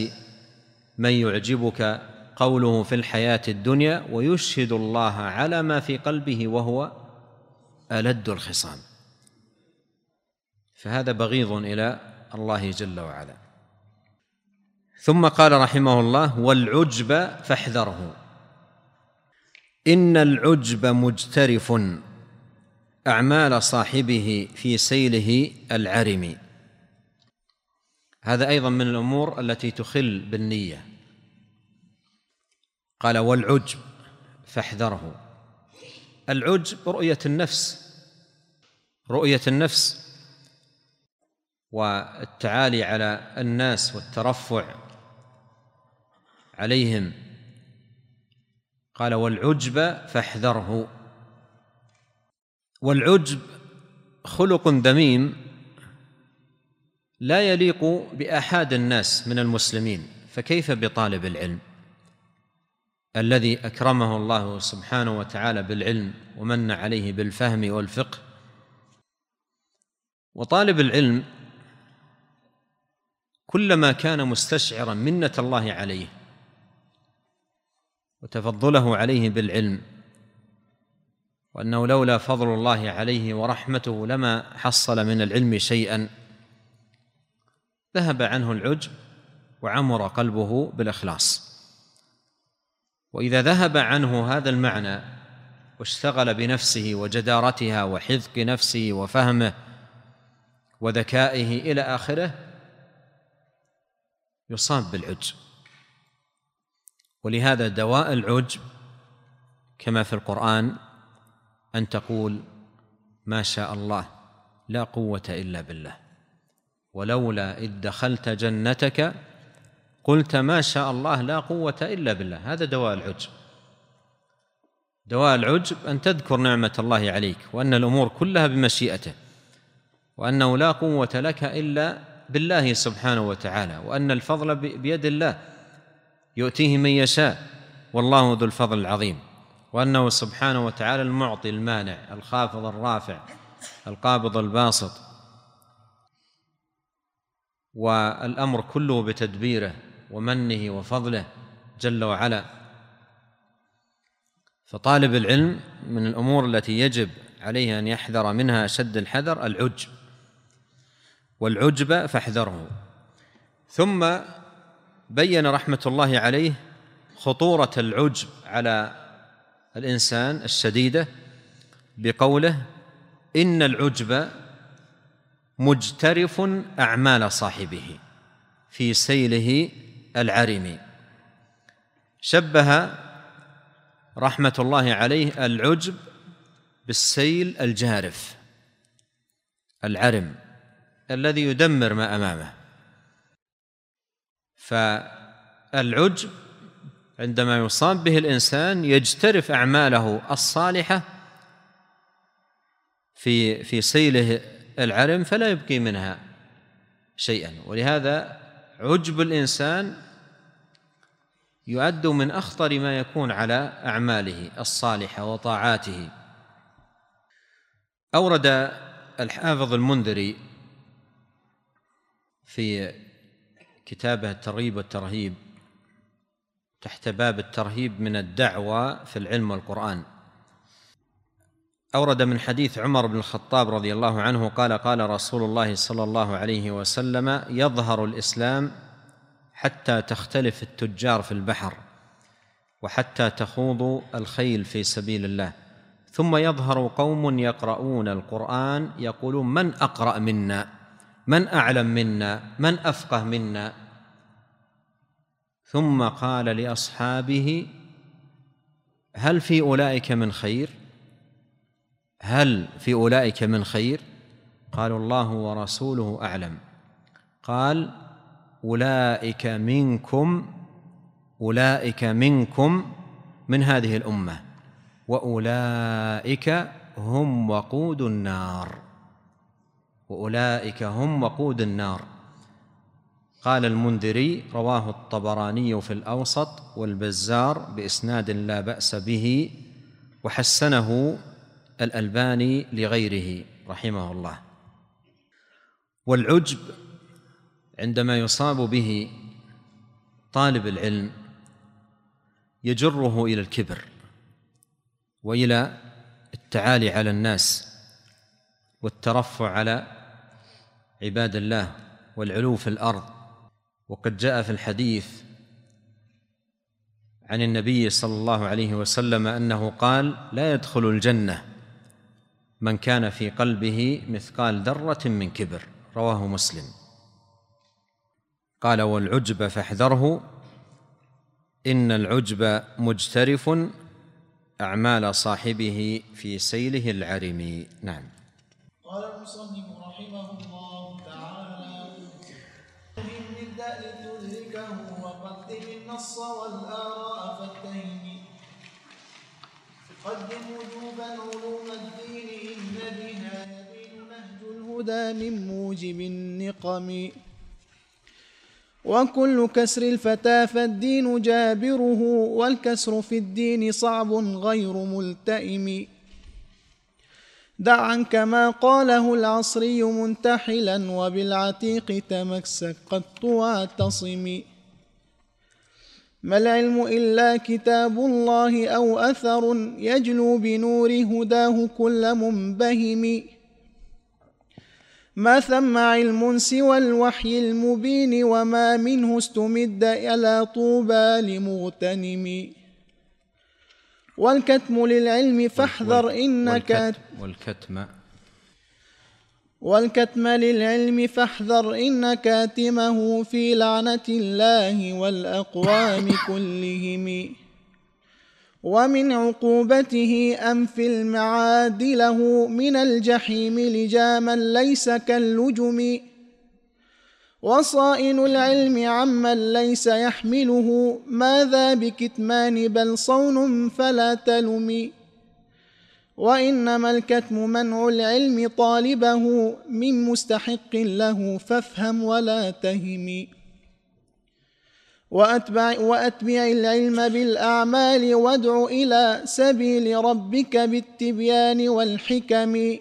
من يعجبك قوله في الحياة الدنيا ويشهد الله على ما في قلبه وهو ألد الخصام. فهذا بغيض إلى الله جل وعلا. ثم قال رحمه الله والعجب فاحذره. إن العجب مجترف. أعمال صاحبه في سيله العرم. هذا أيضا من الأمور التي تخل بالنية. قال والعجب فاحذره. العجب رؤية النفس رؤية النفس والتعالي على الناس والترفع عليهم. قال والعجب فاحذره. والعجب خلق ذميم لا يليق بأحد الناس من المسلمين فكيف بطالب العلم؟ الذي أكرمه الله سبحانه وتعالى بالعلم ومن عليه بالفهم والفقه. وطالب العلم كلما كان مستشعرا منة الله عليه وتفضله عليه بالعلم وأنه لولا فضل الله عليه ورحمته لما حصل من العلم شيئا. ذهب عنه العجب وعمر قلبه بالإخلاص. وإذا ذهب عنه هذا المعنى واشتغل بنفسه وجدارتها وحذق نفسه وفهمه وذكائه إلى آخره يصاب بالعجب. ولهذا دواء العجب كما في القرآن أن تقول ما شاء الله لا قوة إلا بالله. ولولا إذ دخلت جنتك قلت ما شاء الله لا قوة إلا بالله. هذا دواء العجب. دواء العجب أن تذكر نعمة الله عليك وأن الأمور كلها بمشيئته وأنه لا قوة لك إلا بالله سبحانه وتعالى وأن الفضل بيد الله يؤتيه من يشاء. والله ذو الفضل العظيم. وأنه سبحانه وتعالى المعطي المانع الخافض الرافع القابض الباسط. والأمر كله بتدبيره ومنه وفضله جل وعلا. فطالب العلم من الأمور التي يجب عليه أن يحذر منها أشد الحذر العجب. والعجب فاحذره. ثم بين رحمة الله عليه خطورة العجب على الإنسان الشديدة بقوله إن العجب مجترف أعمال صاحبه في سيله العرم شبه رحمة الله عليه العجب بالسيل الجارف العرم الذي يدمر ما أمامه. فالعجب عندما يصاب به الإنسان يجترف أعماله الصالحة في في سيله العرم فلا يبقي منها شيئا. ولهذا عجب الإنسان يعد من أخطر ما يكون على أعماله الصالحة وطاعاته. أورد الحافظ المنذري في كتابه الترغيب والترهيب تحت باب الترهيب من الدعوة في العلم والقرآن. أورد من حديث عمر بن الخطاب رضي الله عنه قال قال رسول الله صلى الله عليه وسلم يظهر الإسلام حتى تختلف التجار في البحر وحتى تخوض الخيل في سبيل الله. ثم يظهر قوم يقرؤون القرآن يقولون من أقرأ منا؟ من أعلم منا؟ من أفقه منا؟ ثم قال لأصحابه هل في أولئك من خير؟ هل في أولئك من خير؟ قالوا الله ورسوله أعلم. قال أولئك منكم أولئك منكم من هذه الأمة وأولئك هم وقود النار. وأولئك هم وقود النار. قال المنذري رواه الطبراني في الأوسط والبزار بإسناد لا بأس به وحسنه الألباني لغيره رحمه الله. والعجب عندما يصاب به طالب العلم يجره إلى الكبر وإلى التعالي على الناس والترفع على عباد الله والعلو في الأرض. وقد جاء في الحديث عن النبي صلى الله عليه وسلم أنه قال لا يدخل الجنة من كان في قلبه مثقال ذرة من كبر رواه مسلم. قال والعجب فاحذره إن العجب مجترف أعمال صاحبه في سيله العرم نعم. قال المصنف النص والاراء فاتهم قدم وجوبا علوم الدين إن بها يبين نهج الهدى من موجب النقم. وكل كسر الفتى فالدين جابره والكسر في الدين صعب غير ملتئم. دع عنك ما قاله العصري منتحلا وبالعتيق تمسك قد واعتصم ما العلم إلا كتاب الله أو أثر يجلو بنور هداه كل منبهم. ما ثم علم سوى الوحي المبين وما منه استمد إلى طوبى لمغتنم. والكتم للعلم فاحذر إنك والكتم والكتم للعلم فاحذر إن كاتمه في لعنة الله والأقوام كلهم. ومن عقوبته أن في المعاد له من الجحيم لجاما ليس كاللجم. وصائن العلم عمن ليس يحمله. ماذا بكتمان بل صون فلا تلم. وإنما الكتم منع العلم طالبه من مستحق له فافهم ولا تهم. وأتبع, وأتبع العلم بالأعمال وادع إلى سبيل ربك بالتبيان والحكم.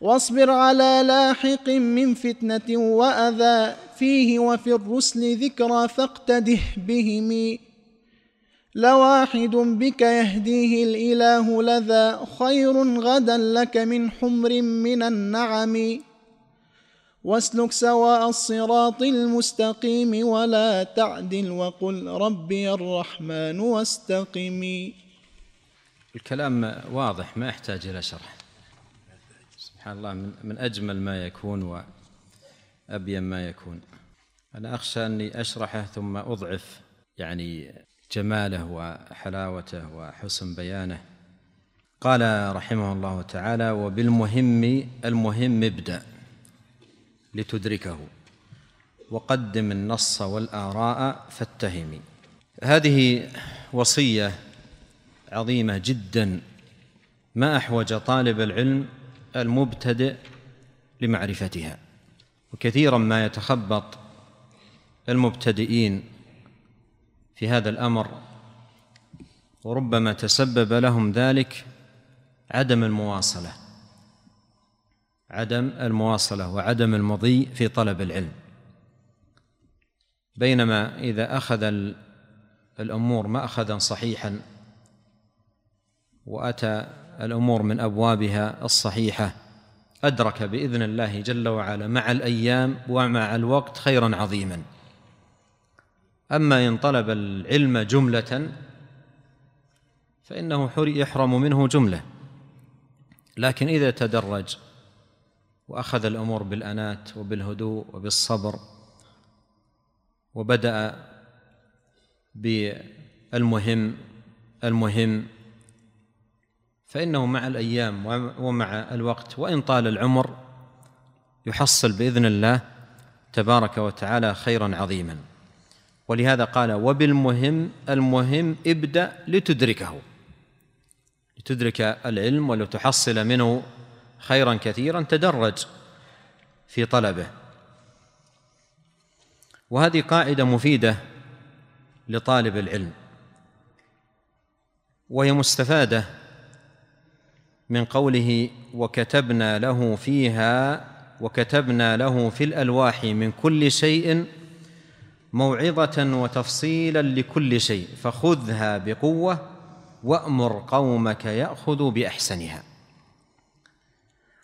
واصبر على لاحق من فتنة وأذى فيه وفي الرسل ذكرى فاقتده بهم. لواحد بك يهديه الإله لذا خير غدا لك من حمر من النعم. واسلك سواء الصراط المستقيم ولا تعدل وقل ربي الرحمن واستقمي الكلام واضح ما يحتاج إلى شرح. سبحان الله من, من أجمل ما يكون وأبين ما يكون. أنا أخشى أني أشرحه ثم أضعف يعني جماله وحلاوته وحسن بيانه. قال رحمه الله تعالى وبالمهم المهم ابدأ لتدركه. وقدم النص والآراء فاتهم. هذه وصية عظيمة جدا. ما أحوج طالب العلم المبتدئ لمعرفتها. وكثيرا ما يتخبط المبتدئين في هذا الأمر وربما تسبب لهم ذلك عدم المواصلة عدم المواصلة وعدم المضي في طلب العلم. بينما إذا أخذ الأمور ماخذا صحيحا وأتى الأمور من أبوابها الصحيحة أدرك بإذن الله جل وعلا مع الأيام ومع الوقت خيرا عظيما. أما إن طلب العلم جملة فإنه يحرم منه جملة. لكن إذا تدرج وأخذ الأمور بالأنات وبالهدوء وبالصبر وبدأ بالمهم المهم فإنه مع الأيام ومع الوقت وإن طال العمر يحصل بإذن الله تبارك وتعالى خيرا عظيما. ولهذا قال وبالمهم المهم ابدأ لتدركه. لتدرك العلم ولتحصل منه خيرا كثيرا تدرج في طلبه. وهذه قاعدة مفيدة لطالب العلم. وهي مستفادة من قوله وكتبنا له فيها وكتبنا له في الألواح من كل شيء موعظة وتفصيلا لكل شيء فخذها بقوة وأمر قومك يأخذوا بأحسنها.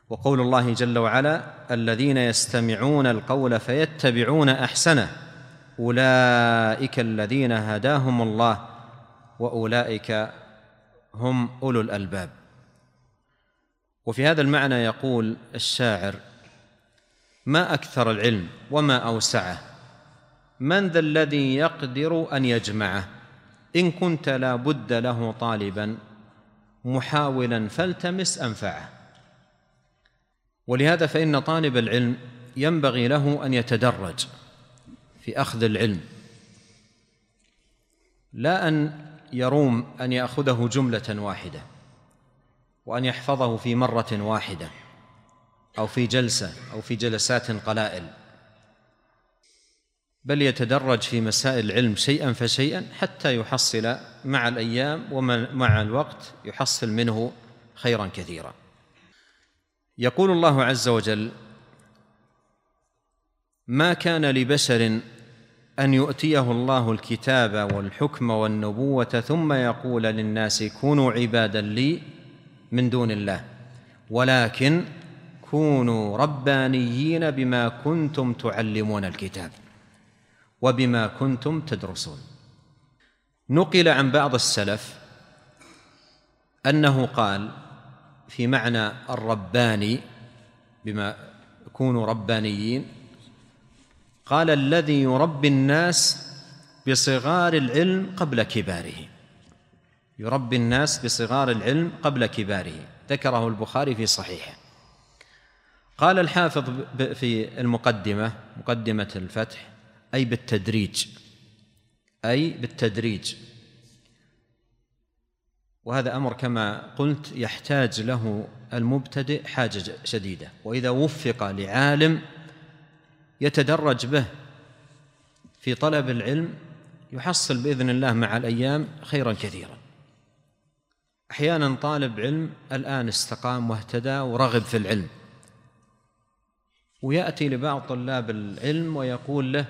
وقول الله جل وعلا الذين يستمعون القول فيتبعون أحسنه أولئك الذين هداهم الله وأولئك هم أولو الألباب. وفي هذا المعنى يقول الشاعر ما أكثر العلم وما أوسعه؟ من ذا الذي يقدر أن يجمعه؟ إن كنت لا بد له طالبا محاولا فالتمس أنفعه. ولهذا فإن طالب العلم ينبغي له أن يتدرج في أخذ العلم. لا أن يروم أن يأخذه جملة واحدة وأن يحفظه في مرة واحدة أو في جلسة أو في جلسات قلائل. بل يتدرج في مسائل العلم شيئا فشيئا حتى يحصل مع الأيام ومع الوقت يحصل منه خيرا كثيرا. يقول الله عز وجل ما كان لبشر أن يؤتيه الله الكتاب والحكم والنبوة ثم يقول للناس كونوا عبادا لي من دون الله ولكن كونوا ربانيين بما كنتم تعلمون الكتاب وبما كنتم تدرسون. نقل عن بعض السلف أنه قال في معنى الرباني بما كونوا ربانيين قال الذي يربي الناس بصغار العلم قبل كباره. يربي الناس بصغار العلم قبل كباره. ذكره البخاري في صحيحه. قال الحافظ في المقدمة مقدمة الفتح أي بالتدريج. أي بالتدريج. وهذا أمر كما قلت يحتاج له المبتدئ حاجة شديدة. وإذا وفق لعالم يتدرج به في طلب العلم يحصل بإذن الله مع الأيام خيرا كثيرا. أحيانا طالب علم الآن استقام واهتدى ورغب في العلم. ويأتي لبعض طلاب العلم ويقول له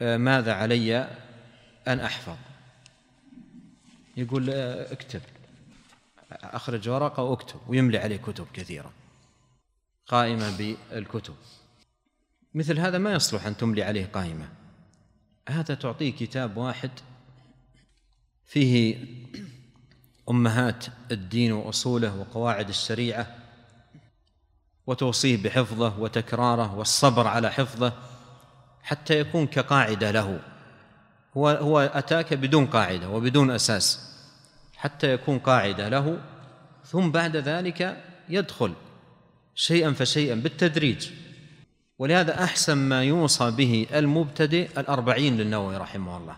ماذا علي أن أحفظ؟ يقول آه، اكتب. أخرج ورقة واكتب ويملي عليه كتب كثيرة قائمة بالكتب. مثل هذا ما يصلح أن تملي عليه قائمة. هذا تعطيه كتاب واحد فيه أمهات الدين وأصوله وقواعد الشريعة وتوصيه بحفظه وتكراره والصبر على حفظه. حتى يكون كقاعدة له. هو هو أتاك بدون قاعدة وبدون أساس. حتى يكون قاعدة له ثم بعد ذلك يدخل شيئا فشيئا بالتدريج. ولهذا أحسن ما يوصى به المبتدئ الأربعين للنووي رحمه الله.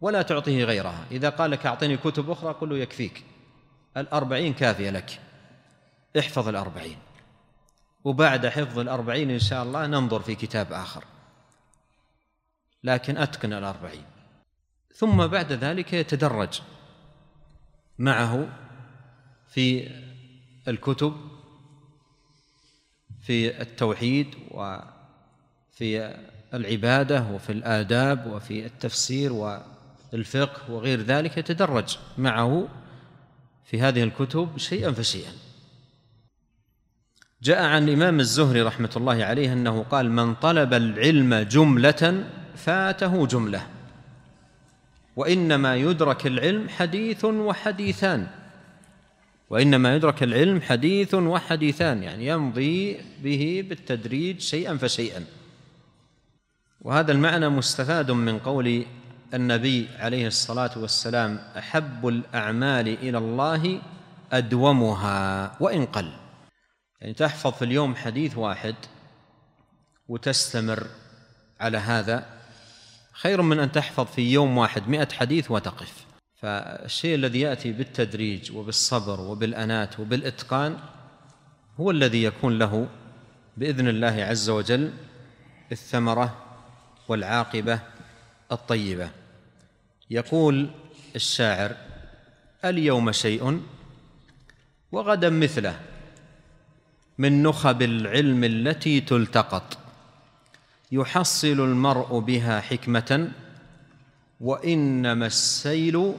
ولا تعطيه غيرها. إذا قال لك أعطني كتب أخرى قل له يكفيك. الأربعين كافية لك. احفظ الأربعين. وبعد حفظ الأربعين إن شاء الله ننظر في كتاب آخر. لكن أتقن الأربعين. ثم بعد ذلك يتدرج معه في الكتب في التوحيد وفي العبادة وفي الآداب وفي التفسير الفقه وغير ذلك يتدرج معه في هذه الكتب شيئا فشيئا. جاء عن الإمام الزهري رحمة الله عليه أنه قال من طلب العلم جملة فاته جملة. وإنما يدرك العلم حديث وحديثان. وإنما يدرك العلم حديث وحديثان يعني يمضي به بالتدريج شيئا فشيئا. وهذا المعنى مستفاد من قول النبي عليه الصلاة والسلام أحب الأعمال إلى الله أدومها وإن قل. يعني تحفظ في اليوم حديث واحد وتستمر على هذا خير من أن تحفظ في يوم واحد مئة حديث وتقف. فالشيء الذي يأتي بالتدريج وبالصبر وبالأنات وبالإتقان هو الذي يكون له بإذن الله عز وجل الثمرة والعاقبة الطيبة. يقول الشاعر اليوم شيء وغدا مثله من نخب العلم التي تلتقط. يحصل المرء بها حكمة وإنما السيل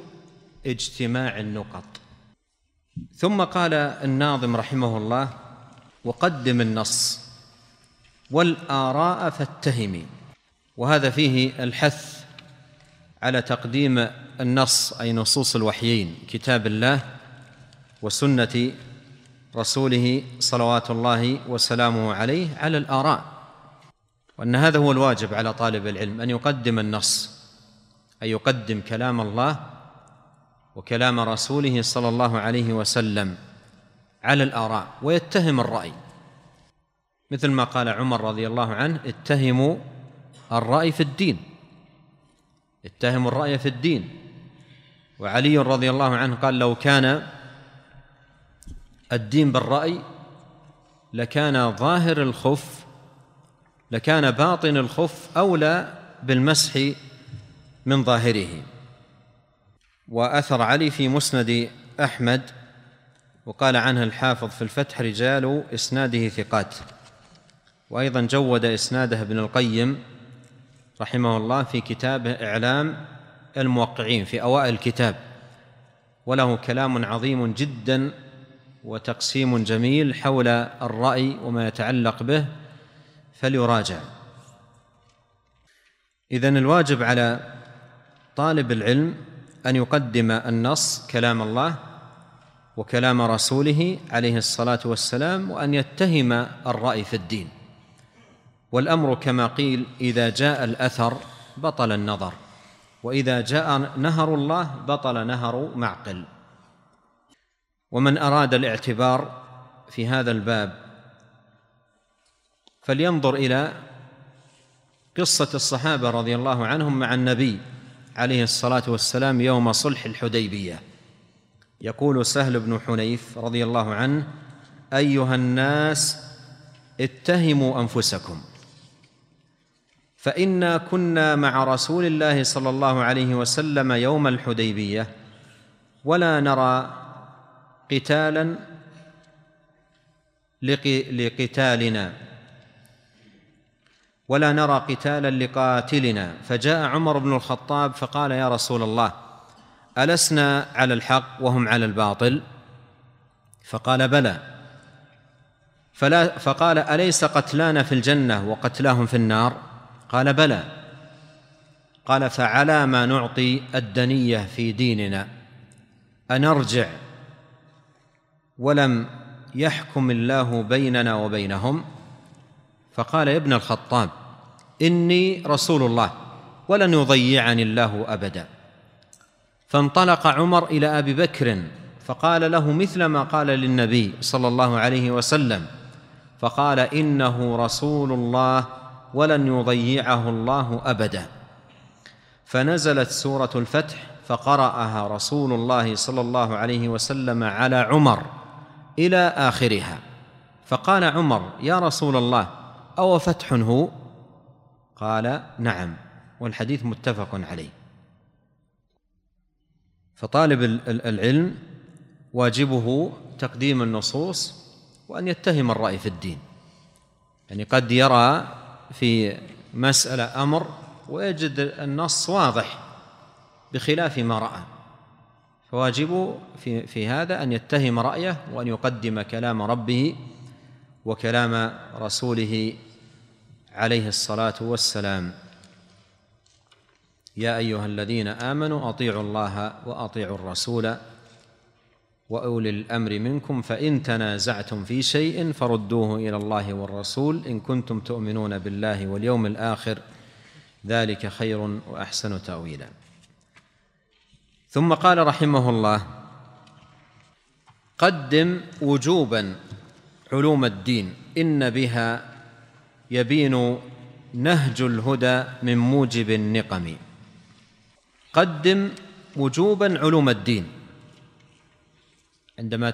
اجتماع النقط. ثم قال الناظم رحمه الله وقدم النص والآراء فاتهمي وهذا فيه الحث على تقديم النص أي نصوص الوحيين كتاب الله وسنة رسوله صلوات الله وسلامه عليه على الآراء. وأن هذا هو الواجب على طالب العلم أن يقدم النص أن يقدم كلام الله وكلام رسوله صلى الله عليه وسلم على الآراء ويتهم الرأي. مثل ما قال عمر رضي الله عنه اتهموا الرأي في الدين. اتهموا الرأي في الدين. وعلي رضي الله عنه قال لو كان الدين بالرأي لكان ظاهر الخف لكان باطن الخف أولى بالمسح من ظاهره. وأثر علي في مسند أحمد وقال عنه الحافظ في الفتح رجال إسناده ثقات. وأيضا جود إسناده ابن القيم رحمه الله في كتابه إعلام الموقعين في أوائل الكتاب. وله كلام عظيم جدا وتقسيم جميل حول الرأي وما يتعلق به. فليراجع. إذن الواجب على طالب العلم أن يقدم النص كلام الله وكلام رسوله عليه الصلاة والسلام وأن يتهم الرأي في الدين. والأمر كما قيل إذا جاء الأثر بطل النظر وإذا جاء نهر الله بطل نهر معقل. ومن أراد الاعتبار في هذا الباب فلينظر إلى قصة الصحابة رضي الله عنهم مع النبي عليه الصلاة والسلام يوم صلح الحديبية. يقول سهل بن حنيف رضي الله عنه أيها الناس اتهموا أنفسكم. فإنا كنا مع رسول الله صلى الله عليه وسلم يوم الحديبية ولا نرى قتالا لقتالنا. ولا نرى قتالا لقاتلنا. فجاء عمر بن الخطاب فقال يا رسول الله ألسنا على الحق وهم على الباطل؟ فقال بلى. فلا فقال أليس قتلانا في الجنة وقتلاهم في النار؟ قال بلى. قال فعلى ما نعطي الدنية في ديننا أنرجع. ولم يحكم الله بيننا وبينهم؟ فقال يا ابن الخطاب إني رسول الله ولن يضيعني الله أبدا. فانطلق عمر إلى أبي بكر فقال له مثل ما قال للنبي صلى الله عليه وسلم فقال إنه رسول الله ولن يضيعه الله أبدا. فنزلت سورة الفتح فقرأها رسول الله صلى الله عليه وسلم على عمر إلى آخرها. فقال عمر يا رسول الله أو فتح هو؟ قال نعم والحديث متفق عليه. فطالب العلم واجبه تقديم النصوص وأن يتهم الرأي في الدين. يعني قد يرى في مسألة أمر ويجد النص واضح بخلاف ما رأى. فواجبه في, في هذا أن يتهم رأيه وأن يقدم كلام ربه وكلام رسوله عليه الصلاة والسلام. يا أيها الذين آمنوا أطيعوا الله وأطيعوا الرسول وأولي الأمر منكم فإن تنازعتم في شيء فردوه إلى الله والرسول إن كنتم تؤمنون بالله واليوم الآخر. ذلك خير وأحسن تأويلا. ثم قال رحمه الله قدم وجوبا علوم الدين إن بها يبين نهج الهدى من موجب النقم. قدم وجوبا علوم الدين. عندما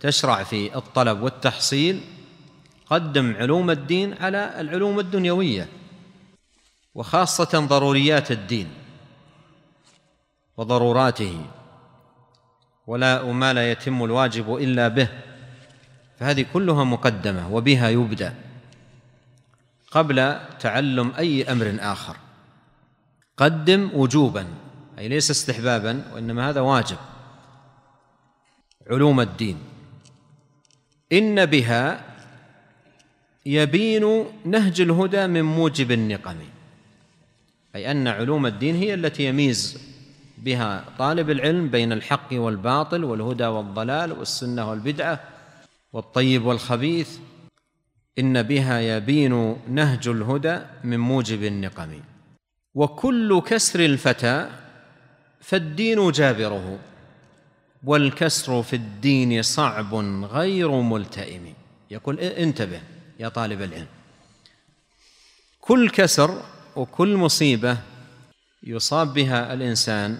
تشرع في الطلب والتحصيل قدم علوم الدين على العلوم الدنيوية وخاصة ضروريات الدين وضروراته ولا وما لا يتم الواجب إلا به فهذه كلها مقدمة وبها يبدأ. قبل تعلم أي أمر آخر. قدم وجوبا أي ليس استحبابا وإنما هذا واجب. علوم الدين. إن بها يبين نهج الهدى من موجب النقم. أي أن علوم الدين هي التي يميز بها طالب العلم بين الحق والباطل والهدى والضلال والسنة والبدعة والطيب والخبيث إن بها يبين نهج الهدى من موجب النقم. وكل كسر الفتى فالدين جابره والكسر في الدين صعب غير ملتئم. يقول انتبه يا طالب العلم. كل كسر وكل مصيبة يصاب بها الإنسان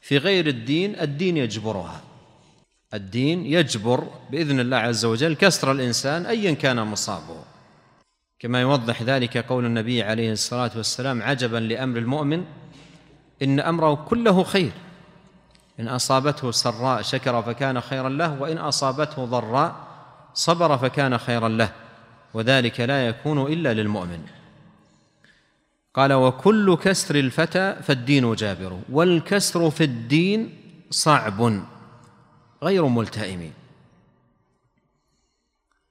في غير الدين الدين يجبرها. الدين يجبر بإذن الله عز وجل كسر الإنسان ايا كان مصابه. كما يوضح ذلك قول النبي عليه الصلاة والسلام عجبا لأمر المؤمن إن أمره كله خير. إن أصابته سراء شكر فكان خيرا له وإن أصابته ضراء صبر فكان خيرا له وذلك لا يكون إلا للمؤمن. قال وكل كسر الفتى فالدين جابر والكسر في الدين صعب. غير ملتئم.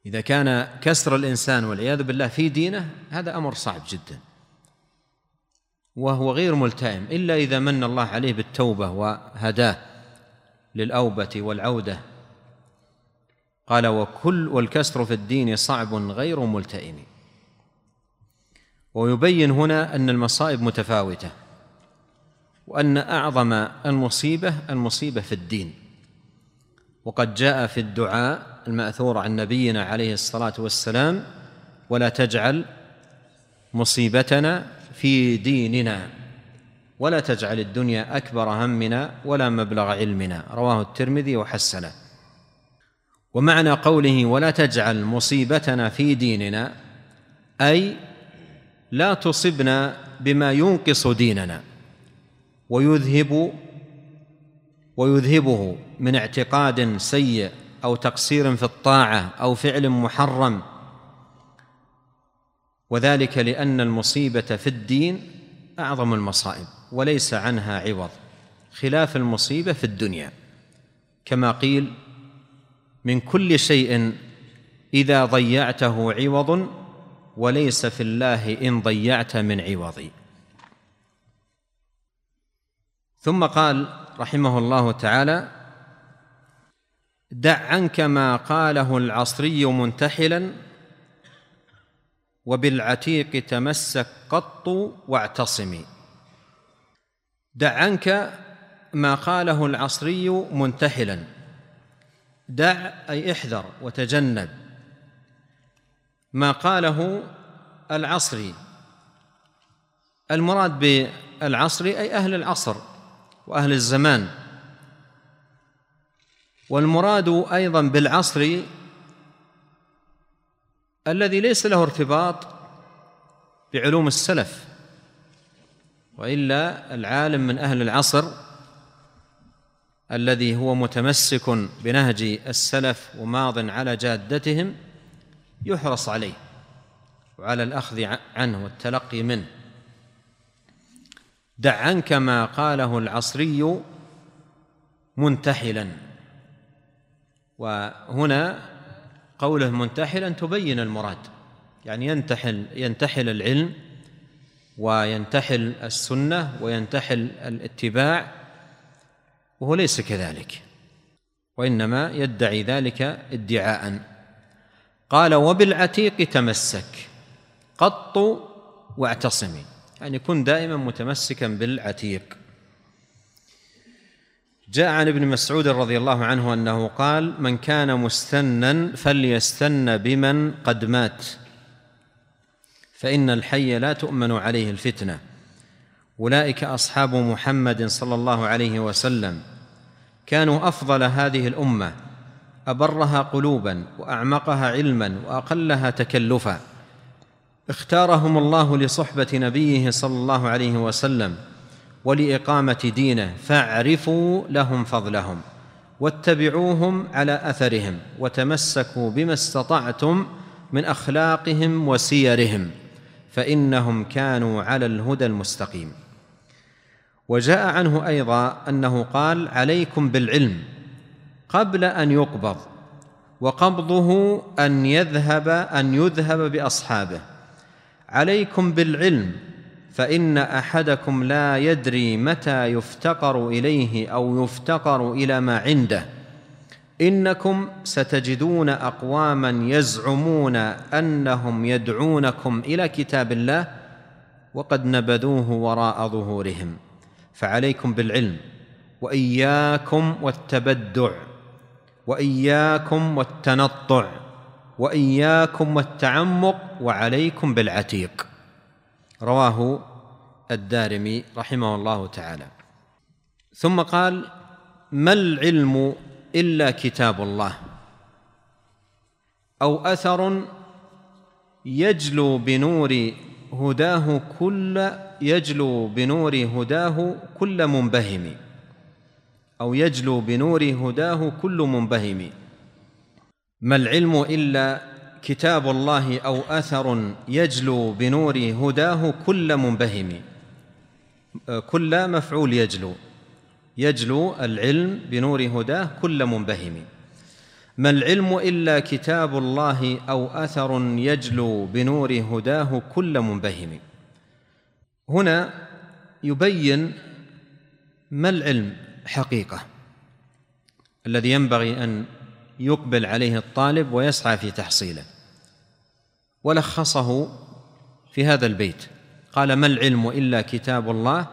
إذا كان كسر الإنسان والعياذ بالله في دينه هذا أمر صعب جدا. وهو غير ملتئم إلا إذا من الله عليه بالتوبة وهداه للأوبة والعودة. قال وكل والكسر في الدين صعب غير ملتئم. ويبين هنا أن المصائب متفاوتة وأن أعظم المصيبة المصيبة في الدين. وقد جاء في الدعاء المأثور عن نبينا عليه الصلاة والسلام ولا تجعل مصيبتنا في ديننا ولا تجعل الدنيا أكبر همنا ولا مبلغ علمنا. رواه الترمذي وحسنه. ومعنى قوله ولا تجعل مصيبتنا في ديننا أي لا تصبنا بما ينقص ديننا ويذهب ويذهبه من اعتقاد سيء أو تقصير في الطاعة أو فعل محرم. وذلك لأن المصيبة في الدين أعظم المصائب وليس عنها عوض. خلاف المصيبة في الدنيا. كما قيل من كل شيء إذا ضيعته عوض وليس في الله إن ضيعت من عوض ثم قال رحمه الله تعالى دع عنك ما قاله العصري منتحلا وبالعتيق تمسك قط واعتصمي دع عنك ما قاله العصري منتحلا. دع أي احذر وتجنب. ما قاله العصري. المراد بالعصري أي أهل العصر؟ وأهل الزمان. والمراد أيضا بالعصر الذي ليس له ارتباط بعلوم السلف وإلا العالم من أهل العصر الذي هو متمسك بنهج السلف وماض على جادتهم يحرص عليه وعلى الأخذ عنه والتلقي منه. دع عنك ما قاله العصري منتحلا. وهنا قوله منتحلا تبين المراد. يعني ينتحل ينتحل العلم وينتحل السنة وينتحل الاتباع وهو ليس كذلك. وإنما يدعي ذلك ادعاء. قال وبالعتيق تمسك قط واعتصمي يعني كن دائما متمسكا بالعتيق. جاء عن ابن مسعود رضي الله عنه أنه قال من كان مستنا فليستن بمن قد مات فإن الحي لا تؤمن عليه الفتنة. أولئك أصحاب محمد صلى الله عليه وسلم. كانوا أفضل هذه الأمة أبرها قلوبا وأعمقها علما وأقلها تكلفا. اختارهم الله لصحبة نبيه صلى الله عليه وسلم ولإقامة دينه فاعرفوا لهم فضلهم واتبعوهم على أثرهم وتمسكوا بما استطعتم من أخلاقهم وسيرهم فإنهم كانوا على الهدى المستقيم. وجاء عنه أيضا أنه قال عليكم بالعلم قبل أن يقبض وقبضه أن يذهب أن يذهب بأصحابه عليكم بالعلم فإن أحدكم لا يدري متى يفتقر إليه أو يفتقر إلى ما عنده. إنكم ستجدون أقواما يزعمون أنهم يدعونكم إلى كتاب الله وقد نبذوه وراء ظهورهم. فعليكم بالعلم وإياكم والتبدع وإياكم والتنطع. وإياكم والتعمق وعليكم بالعتيق. رواه الدارمي رحمه الله تعالى. ثم قال ما العلم إلا كتاب الله؟ أو أثر يجلو بنور هداه كل يجلو بنور هداه كل منبهم أو يجلو بنور هداه كل منبهم ما العلم إلا كتاب الله أو أثر يجلو بنور هداه كل منبهم. كل مفعول يجلو. يجلو العلم بنور هداه كل منبهم. ما العلم إلا كتاب الله أو أثر يجلو بنور هداه كل منبهم. هنا يبين ما العلم حقيقة. الذي ينبغي أن يقبل عليه الطالب ويسعى في تحصيله. ولخصه في هذا البيت. قال ما العلم إلا كتاب الله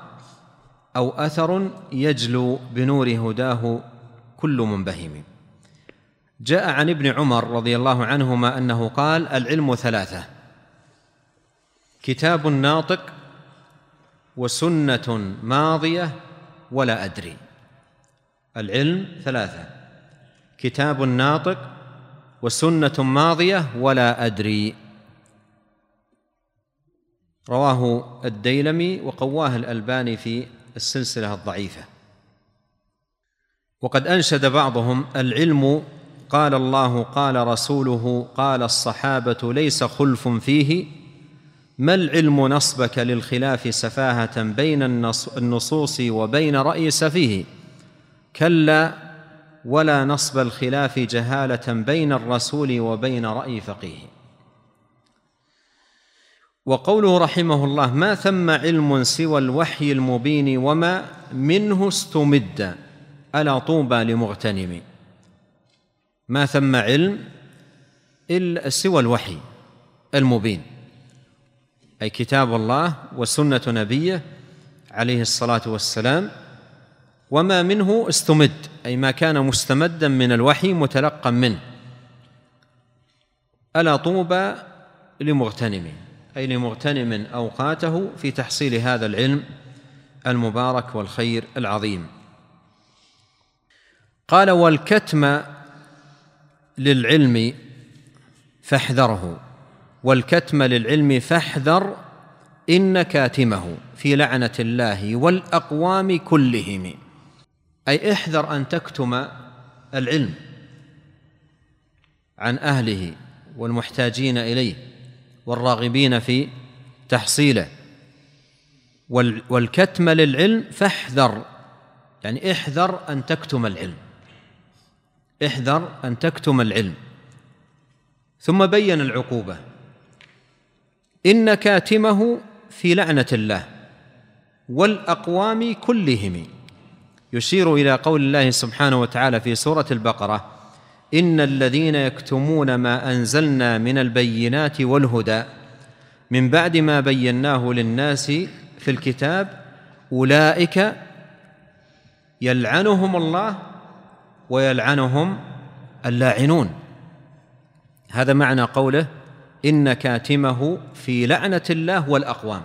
أو أثر يجلو بنور هداه كل منبهم. جاء عن ابن عمر رضي الله عنهما أنه قال العلم ثلاثة كتاب ناطق وسنة ماضية ولا أدري. العلم ثلاثة كتاب ناطق وسنة ماضية ولا أدري. رواه الديلمي وقواه الألباني في السلسلة الضعيفة. وقد أنشد بعضهم العلم قال الله قال رسوله قال الصحابة ليس خلف فيه ما العلم نصبك للخلاف سفاهة بين النصوص وبين رأي سفيه؟ كلا ولا نصب الخلاف جهالة بين الرسول وبين رأي فقيه. وقوله رحمه الله ما ثم علم سوى الوحي المبين وما منه استمد ألا طوبى لمغتنم. ما ثم علم إلا سوى الوحي المبين أي كتاب الله وسنة نبيه عليه الصلاة والسلام وما منه استمد أي ما كان مستمدا من الوحي متلقا منه. ألا طوبى لمغتنم أي لمغتنم أوقاته في تحصيل هذا العلم المبارك والخير العظيم. قال والكتم للعلم فاحذره والكتم للعلم فاحذر إن كاتمه في لعنة الله والأقوام كلهم. أي احذر أن تكتم العلم عن أهله والمحتاجين إليه والراغبين في تحصيله. والكتم للعلم فاحذر يعني احذر أن تكتم العلم. احذر أن تكتم العلم. ثم بين العقوبة. إن كاتمه في لعنة الله والأقوام كلهم. يشير إلى قول الله سبحانه وتعالى في سورة البقرة إن الذين يكتمون ما أنزلنا من البينات والهدى من بعد ما بيناه للناس في الكتاب أولئك يلعنهم الله ويلعنهم اللاعنون. هذا معنى قوله إن كاتمه في لعنة الله والأقوام.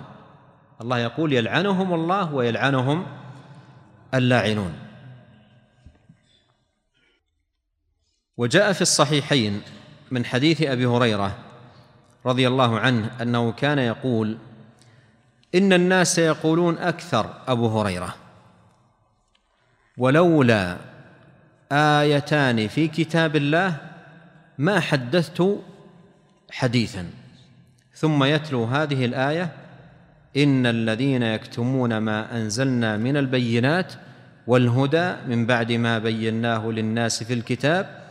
الله يقول يلعنهم الله ويلعنهم اللاعنون. وجاء في الصحيحين من حديث أبي هريرة رضي الله عنه أنه كان يقول إن الناس يقولون أكثر أبو هريرة. ولولا آيتان في كتاب الله ما حدثت حديثا. ثم يتلو هذه الآية إن الذين يكتمون ما أنزلنا من البينات والهدى من بعد ما بيناه للناس في الكتاب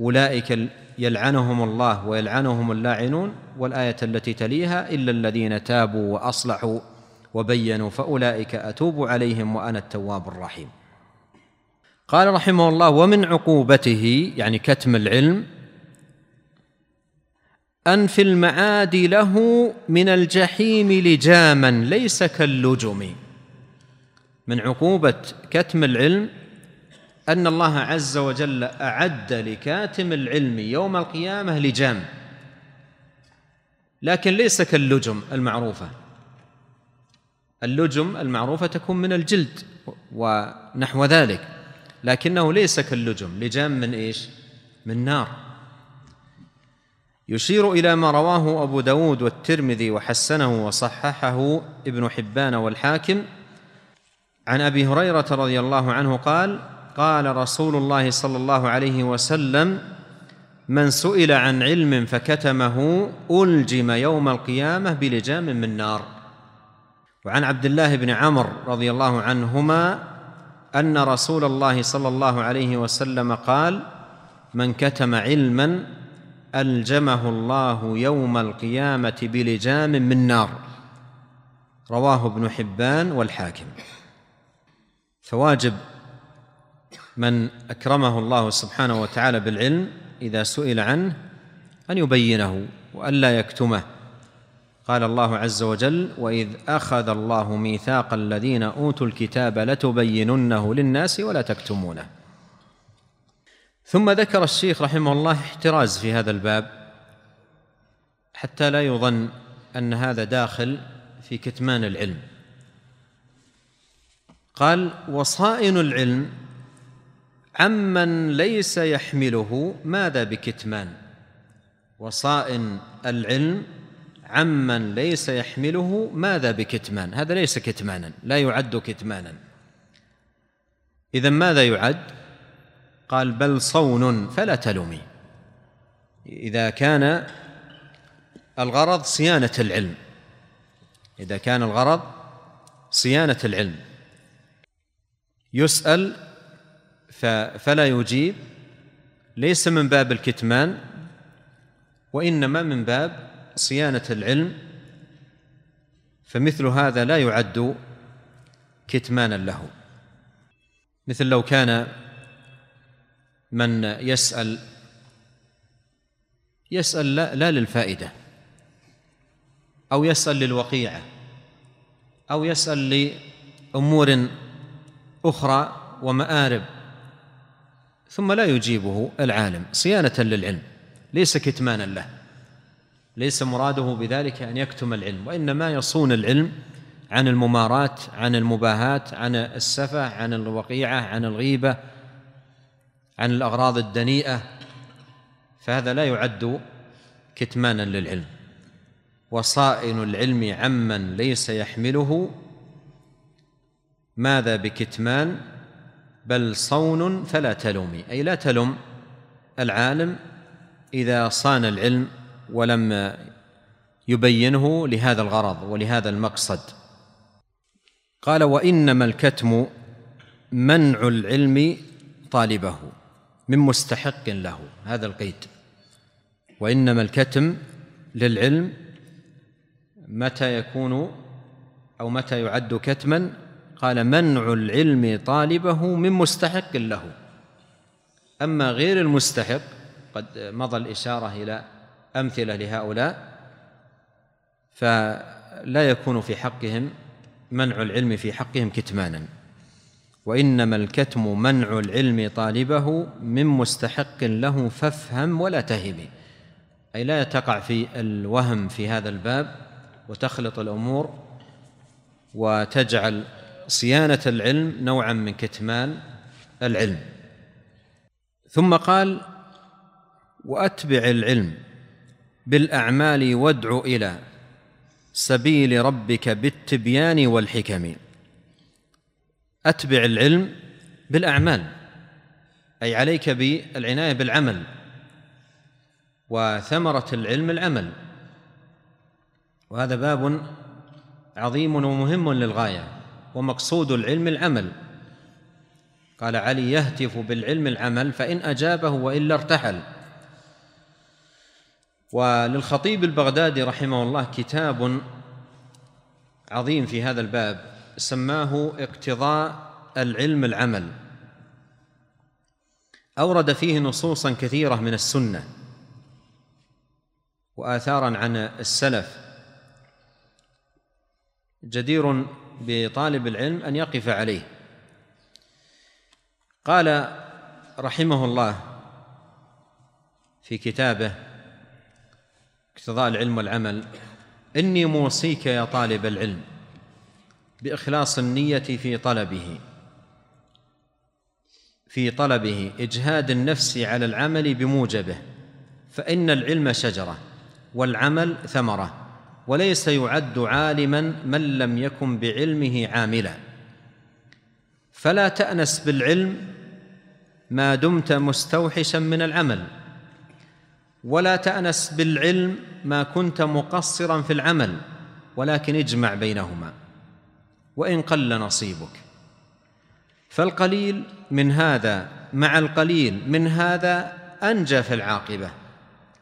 أولئك يلعنهم الله ويلعنهم اللاعنون والآية التي تليها إلا الذين تابوا وأصلحوا وبينوا فأولئك أتوب عليهم وأنا التواب الرحيم. قال رحمه الله ومن عقوبته يعني كتم العلم أن في المعاد له من الجحيم لجاما ليس كاللجم. من عقوبة كتم العلم أن الله عز وجل أعد لكاتم العلم يوم القيامة لجام. لكن ليس كاللجم المعروفة. اللجم المعروفة تكون من الجلد ونحو ذلك. لكنه ليس كاللجم. لجام من إيش؟ من نار. يشير إلى ما رواه أبو داود والترمذي وحسنه وصححه ابن حبان والحاكم عن أبي هريرة رضي الله عنه قال قال رسول الله صلى الله عليه وسلم من سئل عن علم فكتمه ألجم يوم القيامة بلجام من نار. وعن عبد الله بن عمر رضي الله عنهما أن رسول الله صلى الله عليه وسلم قال من كتم علما ألجمه الله يوم القيامة بلجام من نار. رواه ابن حبان والحاكم. فواجب من أكرمه الله سبحانه وتعالى بالعلم إذا سئل عنه أن يبينه والا يكتمه. قال الله عز وجل وإذ أخذ الله ميثاق الذين أوتوا الكتاب لتبيننه للناس ولا تكتمونه. ثم ذكر الشيخ رحمه الله احتراز في هذا الباب حتى لا يظن أن هذا داخل في كتمان العلم. قال وصائن العلم عمن ليس يحمله ماذا بكتمان؟ وصائن العلم عمن ليس يحمله ماذا بكتمان؟ هذا ليس كتمانا لا يعد كتمانا. اذا ماذا يعد؟ قال بل صون فلا تلومي. إذا كان الغرض صيانة العلم. إذا كان الغرض صيانة العلم. يسأل فلا يجيب ليس من باب الكتمان وإنما من باب صيانة العلم فمثل هذا لا يعد كتمانا له. مثل لو كان من يسأل يسأل لا, لا للفائدة أو يسأل للوقيعة أو يسأل لأمور أخرى ومآرب ثم لا يجيبه العالم صيانة للعلم ليس كتمانا له ليس مراده بذلك أن يكتم العلم وإنما يصون العلم عن الممارات عن المباهات عن السفة عن الوقيعة عن الغيبة عن الأغراض الدنيئة فهذا لا يعد كتمانا للعلم. وصائن العلم عمن ليس يحمله ماذا بكتمان؟ بل صون فلا تلومي. أي لا تلم العالم إذا صان العلم ولم يبينه لهذا الغرض ولهذا المقصد. قال وإنما الكتم منع العلم طالبه من مستحق له. هذا القيد. وإنما الكتم للعلم متى يكون أو متى يعد كتما قال منع العلم طالبه من مستحق له. أما غير المستحق قد مضى الإشارة إلى أمثلة لهؤلاء فلا يكون في حقهم منع العلم في حقهم كتمانا. وإنما الكتم منع العلم طالبه من مستحق له فافهم ولا تهم. أي لا تقع في الوهم في هذا الباب وتخلط الأمور وتجعل صيانة العلم نوعا من كتمان العلم. ثم قال وأتبع العلم بالأعمال وادع إلى سبيل ربك بالتبيان والحكم. أتبع العلم بالأعمال أي عليك بالعناية بالعمل وثمرة العلم العمل. وهذا باب عظيم ومهم للغاية. ومقصود العلم العمل. قال علي يهتف بالعلم العمل فإن أجابه وإلا ارتحل. وللخطيب البغدادي رحمه الله كتاب عظيم في هذا الباب سماه اقتضاء العلم العمل. أورد فيه نصوصا كثيرة من السنة واثارا عن السلف. جدير بطالب العلم أن يقف عليه. قال رحمه الله في كتابه اقتضاء العلم والعمل إني موصيك يا طالب العلم بإخلاص النية في طلبه. في طلبه إجهاد النفس على العمل بموجبه فإن العلم شجرة والعمل ثمرة. وليس يعد عالما من لم يكن بعلمه عاملا. فلا تأنس بالعلم ما دمت مستوحشا من العمل ولا تأنس بالعلم ما كنت مقصرا في العمل ولكن اجمع بينهما وإن قل نصيبك. فالقليل من هذا مع القليل من هذا أنجى في العاقبة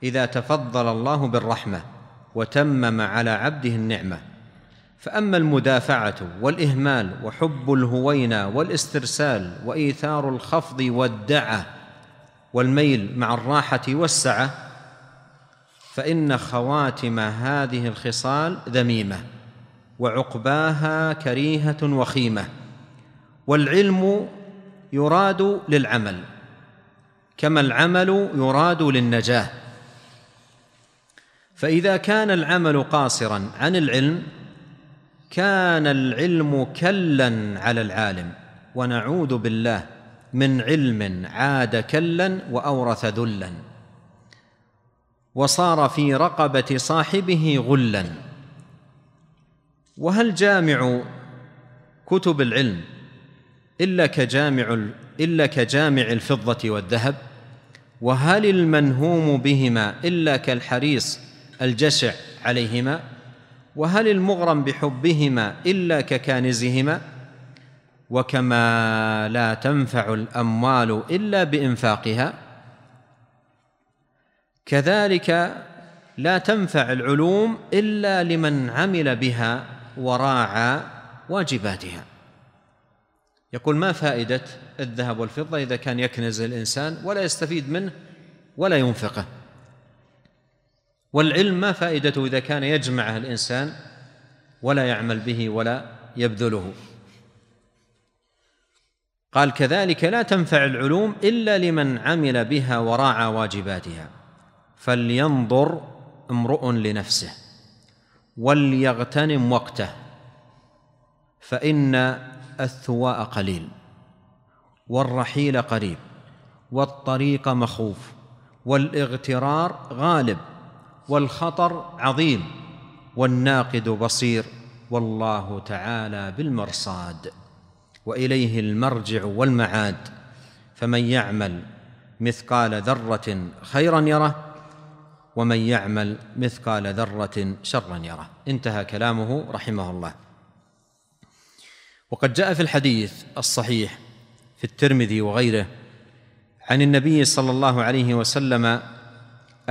إذا تفضل الله بالرحمة. وتمم على عبده النعمة. فأما المدافعة والإهمال وحب الهوينه والاسترسال وإيثار الخفض والدعة والميل مع الراحة والسعة فإن خواتم هذه الخصال ذميمة وعقباها كريهة وخيمة والعلم يراد للعمل كما العمل يراد للنجاة. فإذا كان العمل قاصرا عن العلم كان العلم كلا على العالم ونعوذ بالله من علم عاد كلا وأورث ذلا وصار في رقبة صاحبه غلا. وهل جامع كتب العلم إلا كجامع إلا كجامع الفضة والذهب؟ وهل المنهوم بهما إلا كالحريص الجشع عليهما وهل المغرم بحبهما إلا ككانزهما؟ وكما لا تنفع الأموال إلا بإنفاقها. كذلك لا تنفع العلوم إلا لمن عمل بها وراعى واجباتها. يقول ما فائدة الذهب والفضة إذا كان يكنز الإنسان ولا يستفيد منه ولا ينفقه؟ والعلم ما فائدته إذا كان يجمعه الإنسان ولا يعمل به ولا يبذله. قال كذلك لا تنفع العلوم إلا لمن عمل بها وراعى واجباتها فلينظر امرؤ لنفسه وليغتنم وقته فإن الثواء قليل والرحيل قريب والطريق مخوف والإغترار غالب والخطر عظيم والناقد بصير والله تعالى بالمرصاد وإليه المرجع والمعاد فمن يعمل مثقال ذرة خيرا يره ومن يعمل مثقال ذرة شرا يره انتهى كلامه رحمه الله وقد جاء في الحديث الصحيح في الترمذي وغيره عن النبي صلى الله عليه وسلم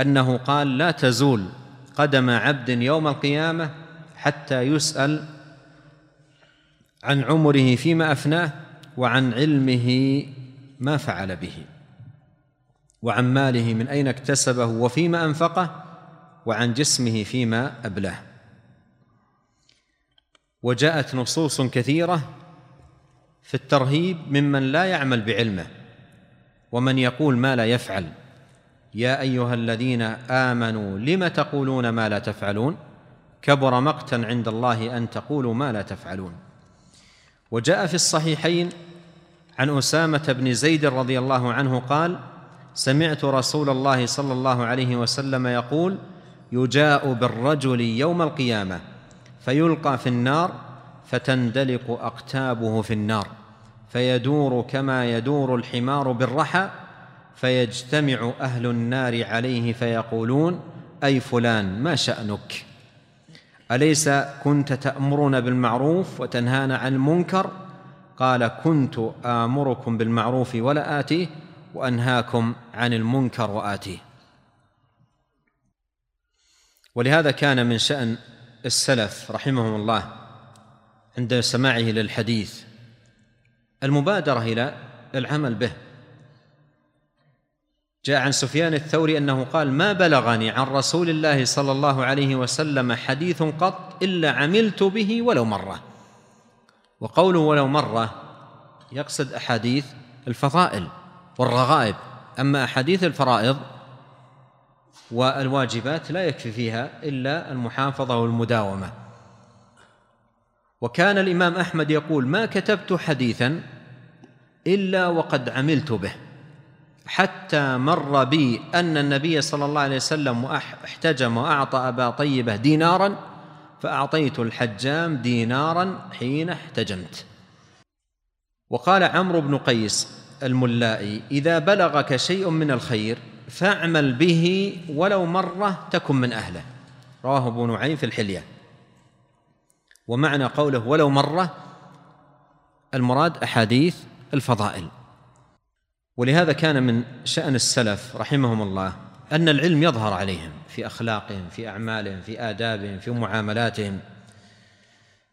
أنه قال لا تزول قدم عبد يوم القيامة حتى يسأل عن عمره فيما أفناه وعن علمه ما فعل به وعن ماله من أين اكتسبه وفيما أنفقه وعن جسمه فيما أبلاه. وجاءت نصوص كثيرة في الترهيب ممن لا يعمل بعلمه ومن يقول ما لا يفعل. يا أيها الذين آمنوا لم تقولون ما لا تفعلون؟ كبر مقتا عند الله أن تقولوا ما لا تفعلون. وجاء في الصحيحين عن أسامة بن زيد رضي الله عنه قال سمعت رسول الله صلى الله عليه وسلم يقول يجاء بالرجل يوم القيامة فيلقى في النار فتندلق أقتابه في النار فيدور كما يدور الحمار بالرحى فيجتمع أهل النار عليه فيقولون أي فلان ما شأنك؟ أليس كنت تامرنا بالمعروف وتنهانا عن المنكر؟ قال كنت آمركم بالمعروف ولا آتيه وأنهاكم عن المنكر وآتيه. ولهذا كان من شأن السلف رحمهم الله عند سماعه للحديث المبادرة إلى العمل به. جاء عن سفيان الثوري أنه قال ما بلغني عن رسول الله صلى الله عليه وسلم حديث قط إلا عملت به ولو مرة. وقوله ولو مرة يقصد أحاديث الفضائل والرغائب أما أحاديث الفرائض والواجبات لا يكفي فيها إلا المحافظة والمداومة. وكان الإمام أحمد يقول ما كتبت حديثا إلا وقد عملت به. حتى مر بي أن النبي صلى الله عليه وسلم احتجم وأعطى أبا طيبة دينارا فأعطيت الحجام دينارا حين احتجمت. وقال عمرو بن قيس الملائي إذا بلغك شيء من الخير فاعمل به ولو مرة تكن من أهله. رواه أبو نعيم في الحلية. ومعنى قوله ولو مرة المراد أحاديث الفضائل. ولهذا كان من شأن السلف رحمهم الله أن العلم يظهر عليهم في أخلاقهم في أعمالهم في آدابهم في معاملاتهم.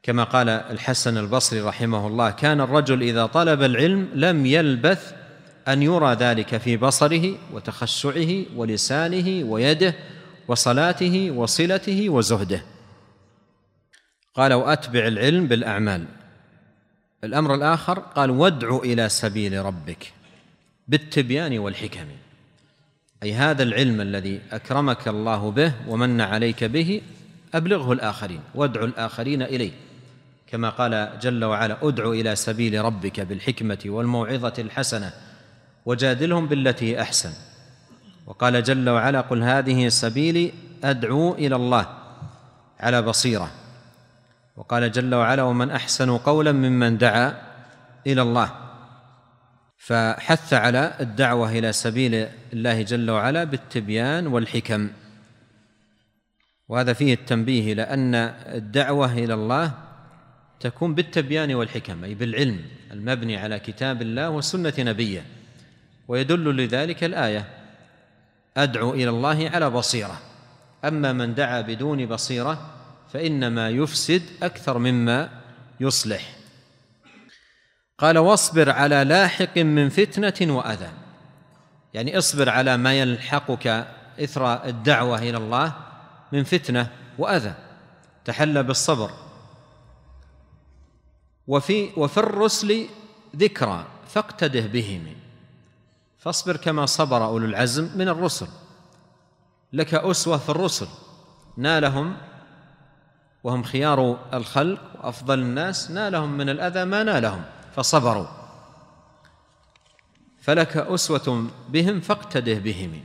كما قال الحسن البصري رحمه الله كان الرجل إذا طلب العلم لم يلبث أن يرى ذلك في بصره وتخشعه ولسانه ويده وصلاته وصلته وزهده. قال وأتبع العلم بالأعمال. الأمر الآخر قال وادع إلى سبيل ربك. بالتبيان والحكم. أي هذا العلم الذي أكرمك الله به ومن عليك به أبلغه الآخرين وادع الآخرين إليه. كما قال جل وعلا أدع إلى سبيل ربك بالحكمة والموعظة الحسنة وجادلهم بالتي أحسن. وقال جل وعلا قل هذه سبيلي أدعو إلى الله على بصيرة. وقال جل وعلا ومن أحسن قولا ممن دعا إلى الله. فحث على الدعوة إلى سبيل الله جل وعلا بالتبيان والحكم. وهذا فيه التنبيه إلى ان الدعوة إلى الله تكون بالتبيان والحكم أي بالعلم المبني على كتاب الله وسنة نبيه ويدل لذلك الآية أدعو إلى الله على بصيرة. أما من دعا بدون بصيرة فإنما يفسد أكثر مما يصلح. قال واصبر على لاحق من فتنة وأذى. يعني اصبر على ما يلحقك إثر الدعوة إلى الله من فتنة وأذى. تحلى بالصبر. وفي وفي الرسل ذكرى فاقتده بهم. فاصبر كما صبر أولو العزم من الرسل. لك أسوة في الرسل. نالهم وهم خيار الخلق وأفضل الناس نالهم من الأذى ما نالهم. فصبروا. فلك أسوة بهم فاقتده بهم.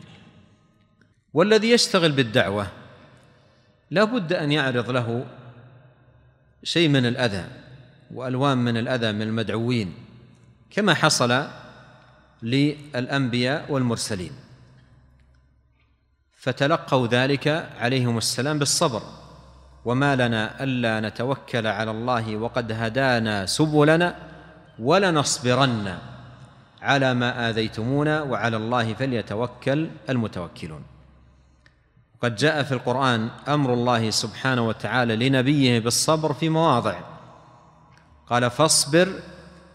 والذي يشتغل بالدعوة لا بد أن يعرض له شيء من الأذى وألوان من الأذى من المدعوين كما حصل للأنبياء والمرسلين. فتلقوا ذلك عليهم السلام بالصبر. وما لنا ألا نتوكل على الله وقد هدانا سبلنا ولنصبرن على ما آذيتمونا وعلى الله فليتوكل المتوكلون. قد جاء في القرآن أمر الله سبحانه وتعالى لنبيه بالصبر في مواضع. قال فاصبر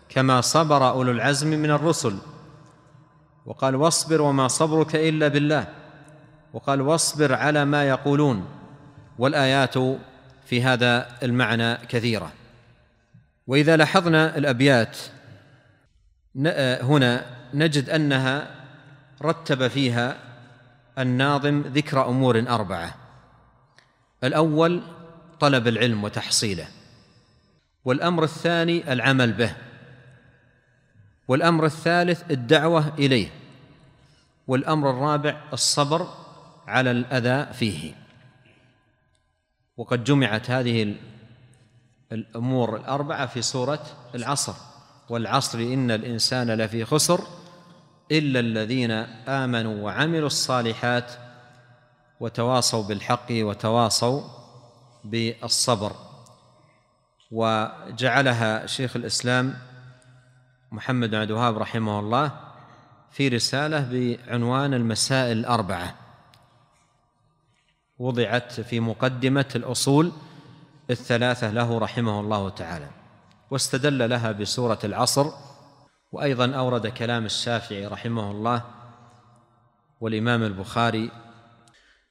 كما صبر أولو العزم من الرسل وقال واصبر وما صبرك إلا بالله وقال واصبر على ما يقولون والآيات في هذا المعنى كثيرة. وإذا لاحظنا الأبيات هنا نجد أنها رتب فيها الناظم ذكر أمور أربعة. الأول طلب العلم وتحصيله والأمر الثاني العمل به والأمر الثالث الدعوة إليه والأمر الرابع الصبر على الأذى فيه. وقد جمعت هذه الأمور الأربعة في سورة العصر والعصر إن الإنسان لفي خسر إلا الذين آمنوا وعملوا الصالحات وتواصوا بالحق وتواصوا بالصبر. وجعلها شيخ الإسلام محمد بن عبد الوهاب رحمه الله في رسالة بعنوان المسائل الأربعة. وضعت في مقدمة الأصول الثلاثة له رحمه الله تعالى واستدل لها بسورة العصر وأيضا أورد كلام الشافعي رحمه الله والإمام البخاري.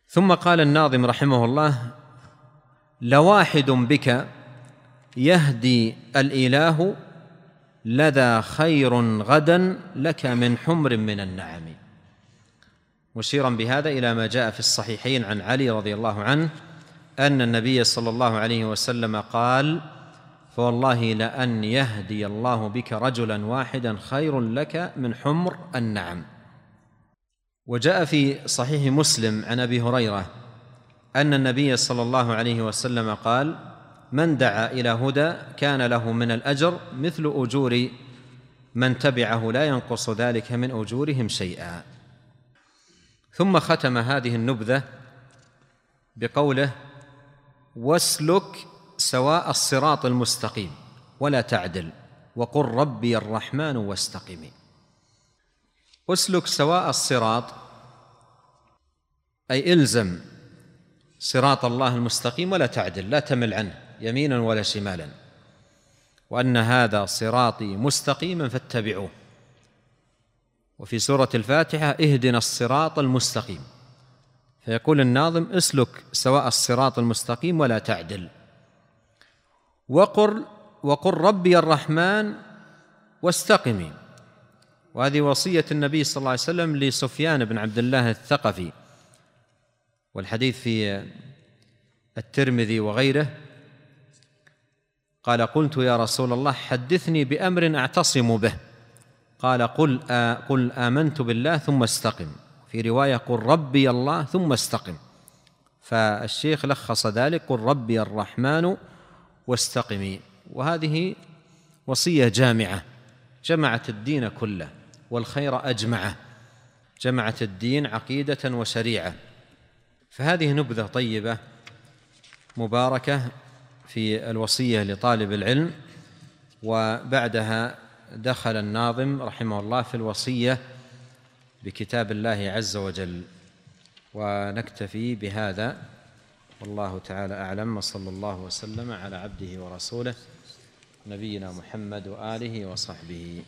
ثم قال الناظم رحمه الله لواحد بك يهدي الإله لذا خير غدا لك من حمر من النعم. مشيرا بهذا إلى ما جاء في الصحيحين عن علي رضي الله عنه أن النبي صلى الله عليه وسلم قال فوالله لأن يهدي الله بك رجلا واحدا خير لك من حمر النعم. وجاء في صحيح مسلم عن أبي هريرة أن النبي صلى الله عليه وسلم قال من دعا إلى هدى كان له من الأجر مثل أجور من تبعه لا ينقص ذلك من أجورهم شيئا. ثم ختم هذه النبذة بقوله واسلك سواء الصراط المستقيم ولا تعدل وقل ربي الرحمن واستقمي اسلك سواء الصراط أي إلزم صراط الله المستقيم ولا تعدل لا تمل عنه يمينا ولا شمالا. وأن هذا صراطي مستقيما فاتبعوه. وفي سورة الفاتحة اهدنا الصراط المستقيم. فيقول الناظم اسلك سواء الصراط المستقيم ولا تعدل. وقل وقل ربي الرحمن واستقمي. وهذه وصية النبي صلى الله عليه وسلم لسفيان بن عبد الله الثقفي. والحديث في الترمذي وغيره. قال قلت يا رسول الله حدثني بأمر أعتصم به. قال قل آ قل آمنت بالله ثم استقم. في رواية قل ربي الله ثم استقم. فالشيخ لخص ذلك قل ربي الرحمن واستقمي. وهذه وصية جامعة جمعت الدين كله والخير أجمعه. جمعت الدين عقيدة وشريعة. فهذه نبذة طيبة مباركة في الوصية لطالب العلم. وبعدها دخل الناظم رحمه الله في الوصية بكتاب الله عز وجل. ونكتفي بهذا. والله تعالى أعلم. وصلى الله وسلم على عبده ورسوله نبينا محمد وآله وصحبه.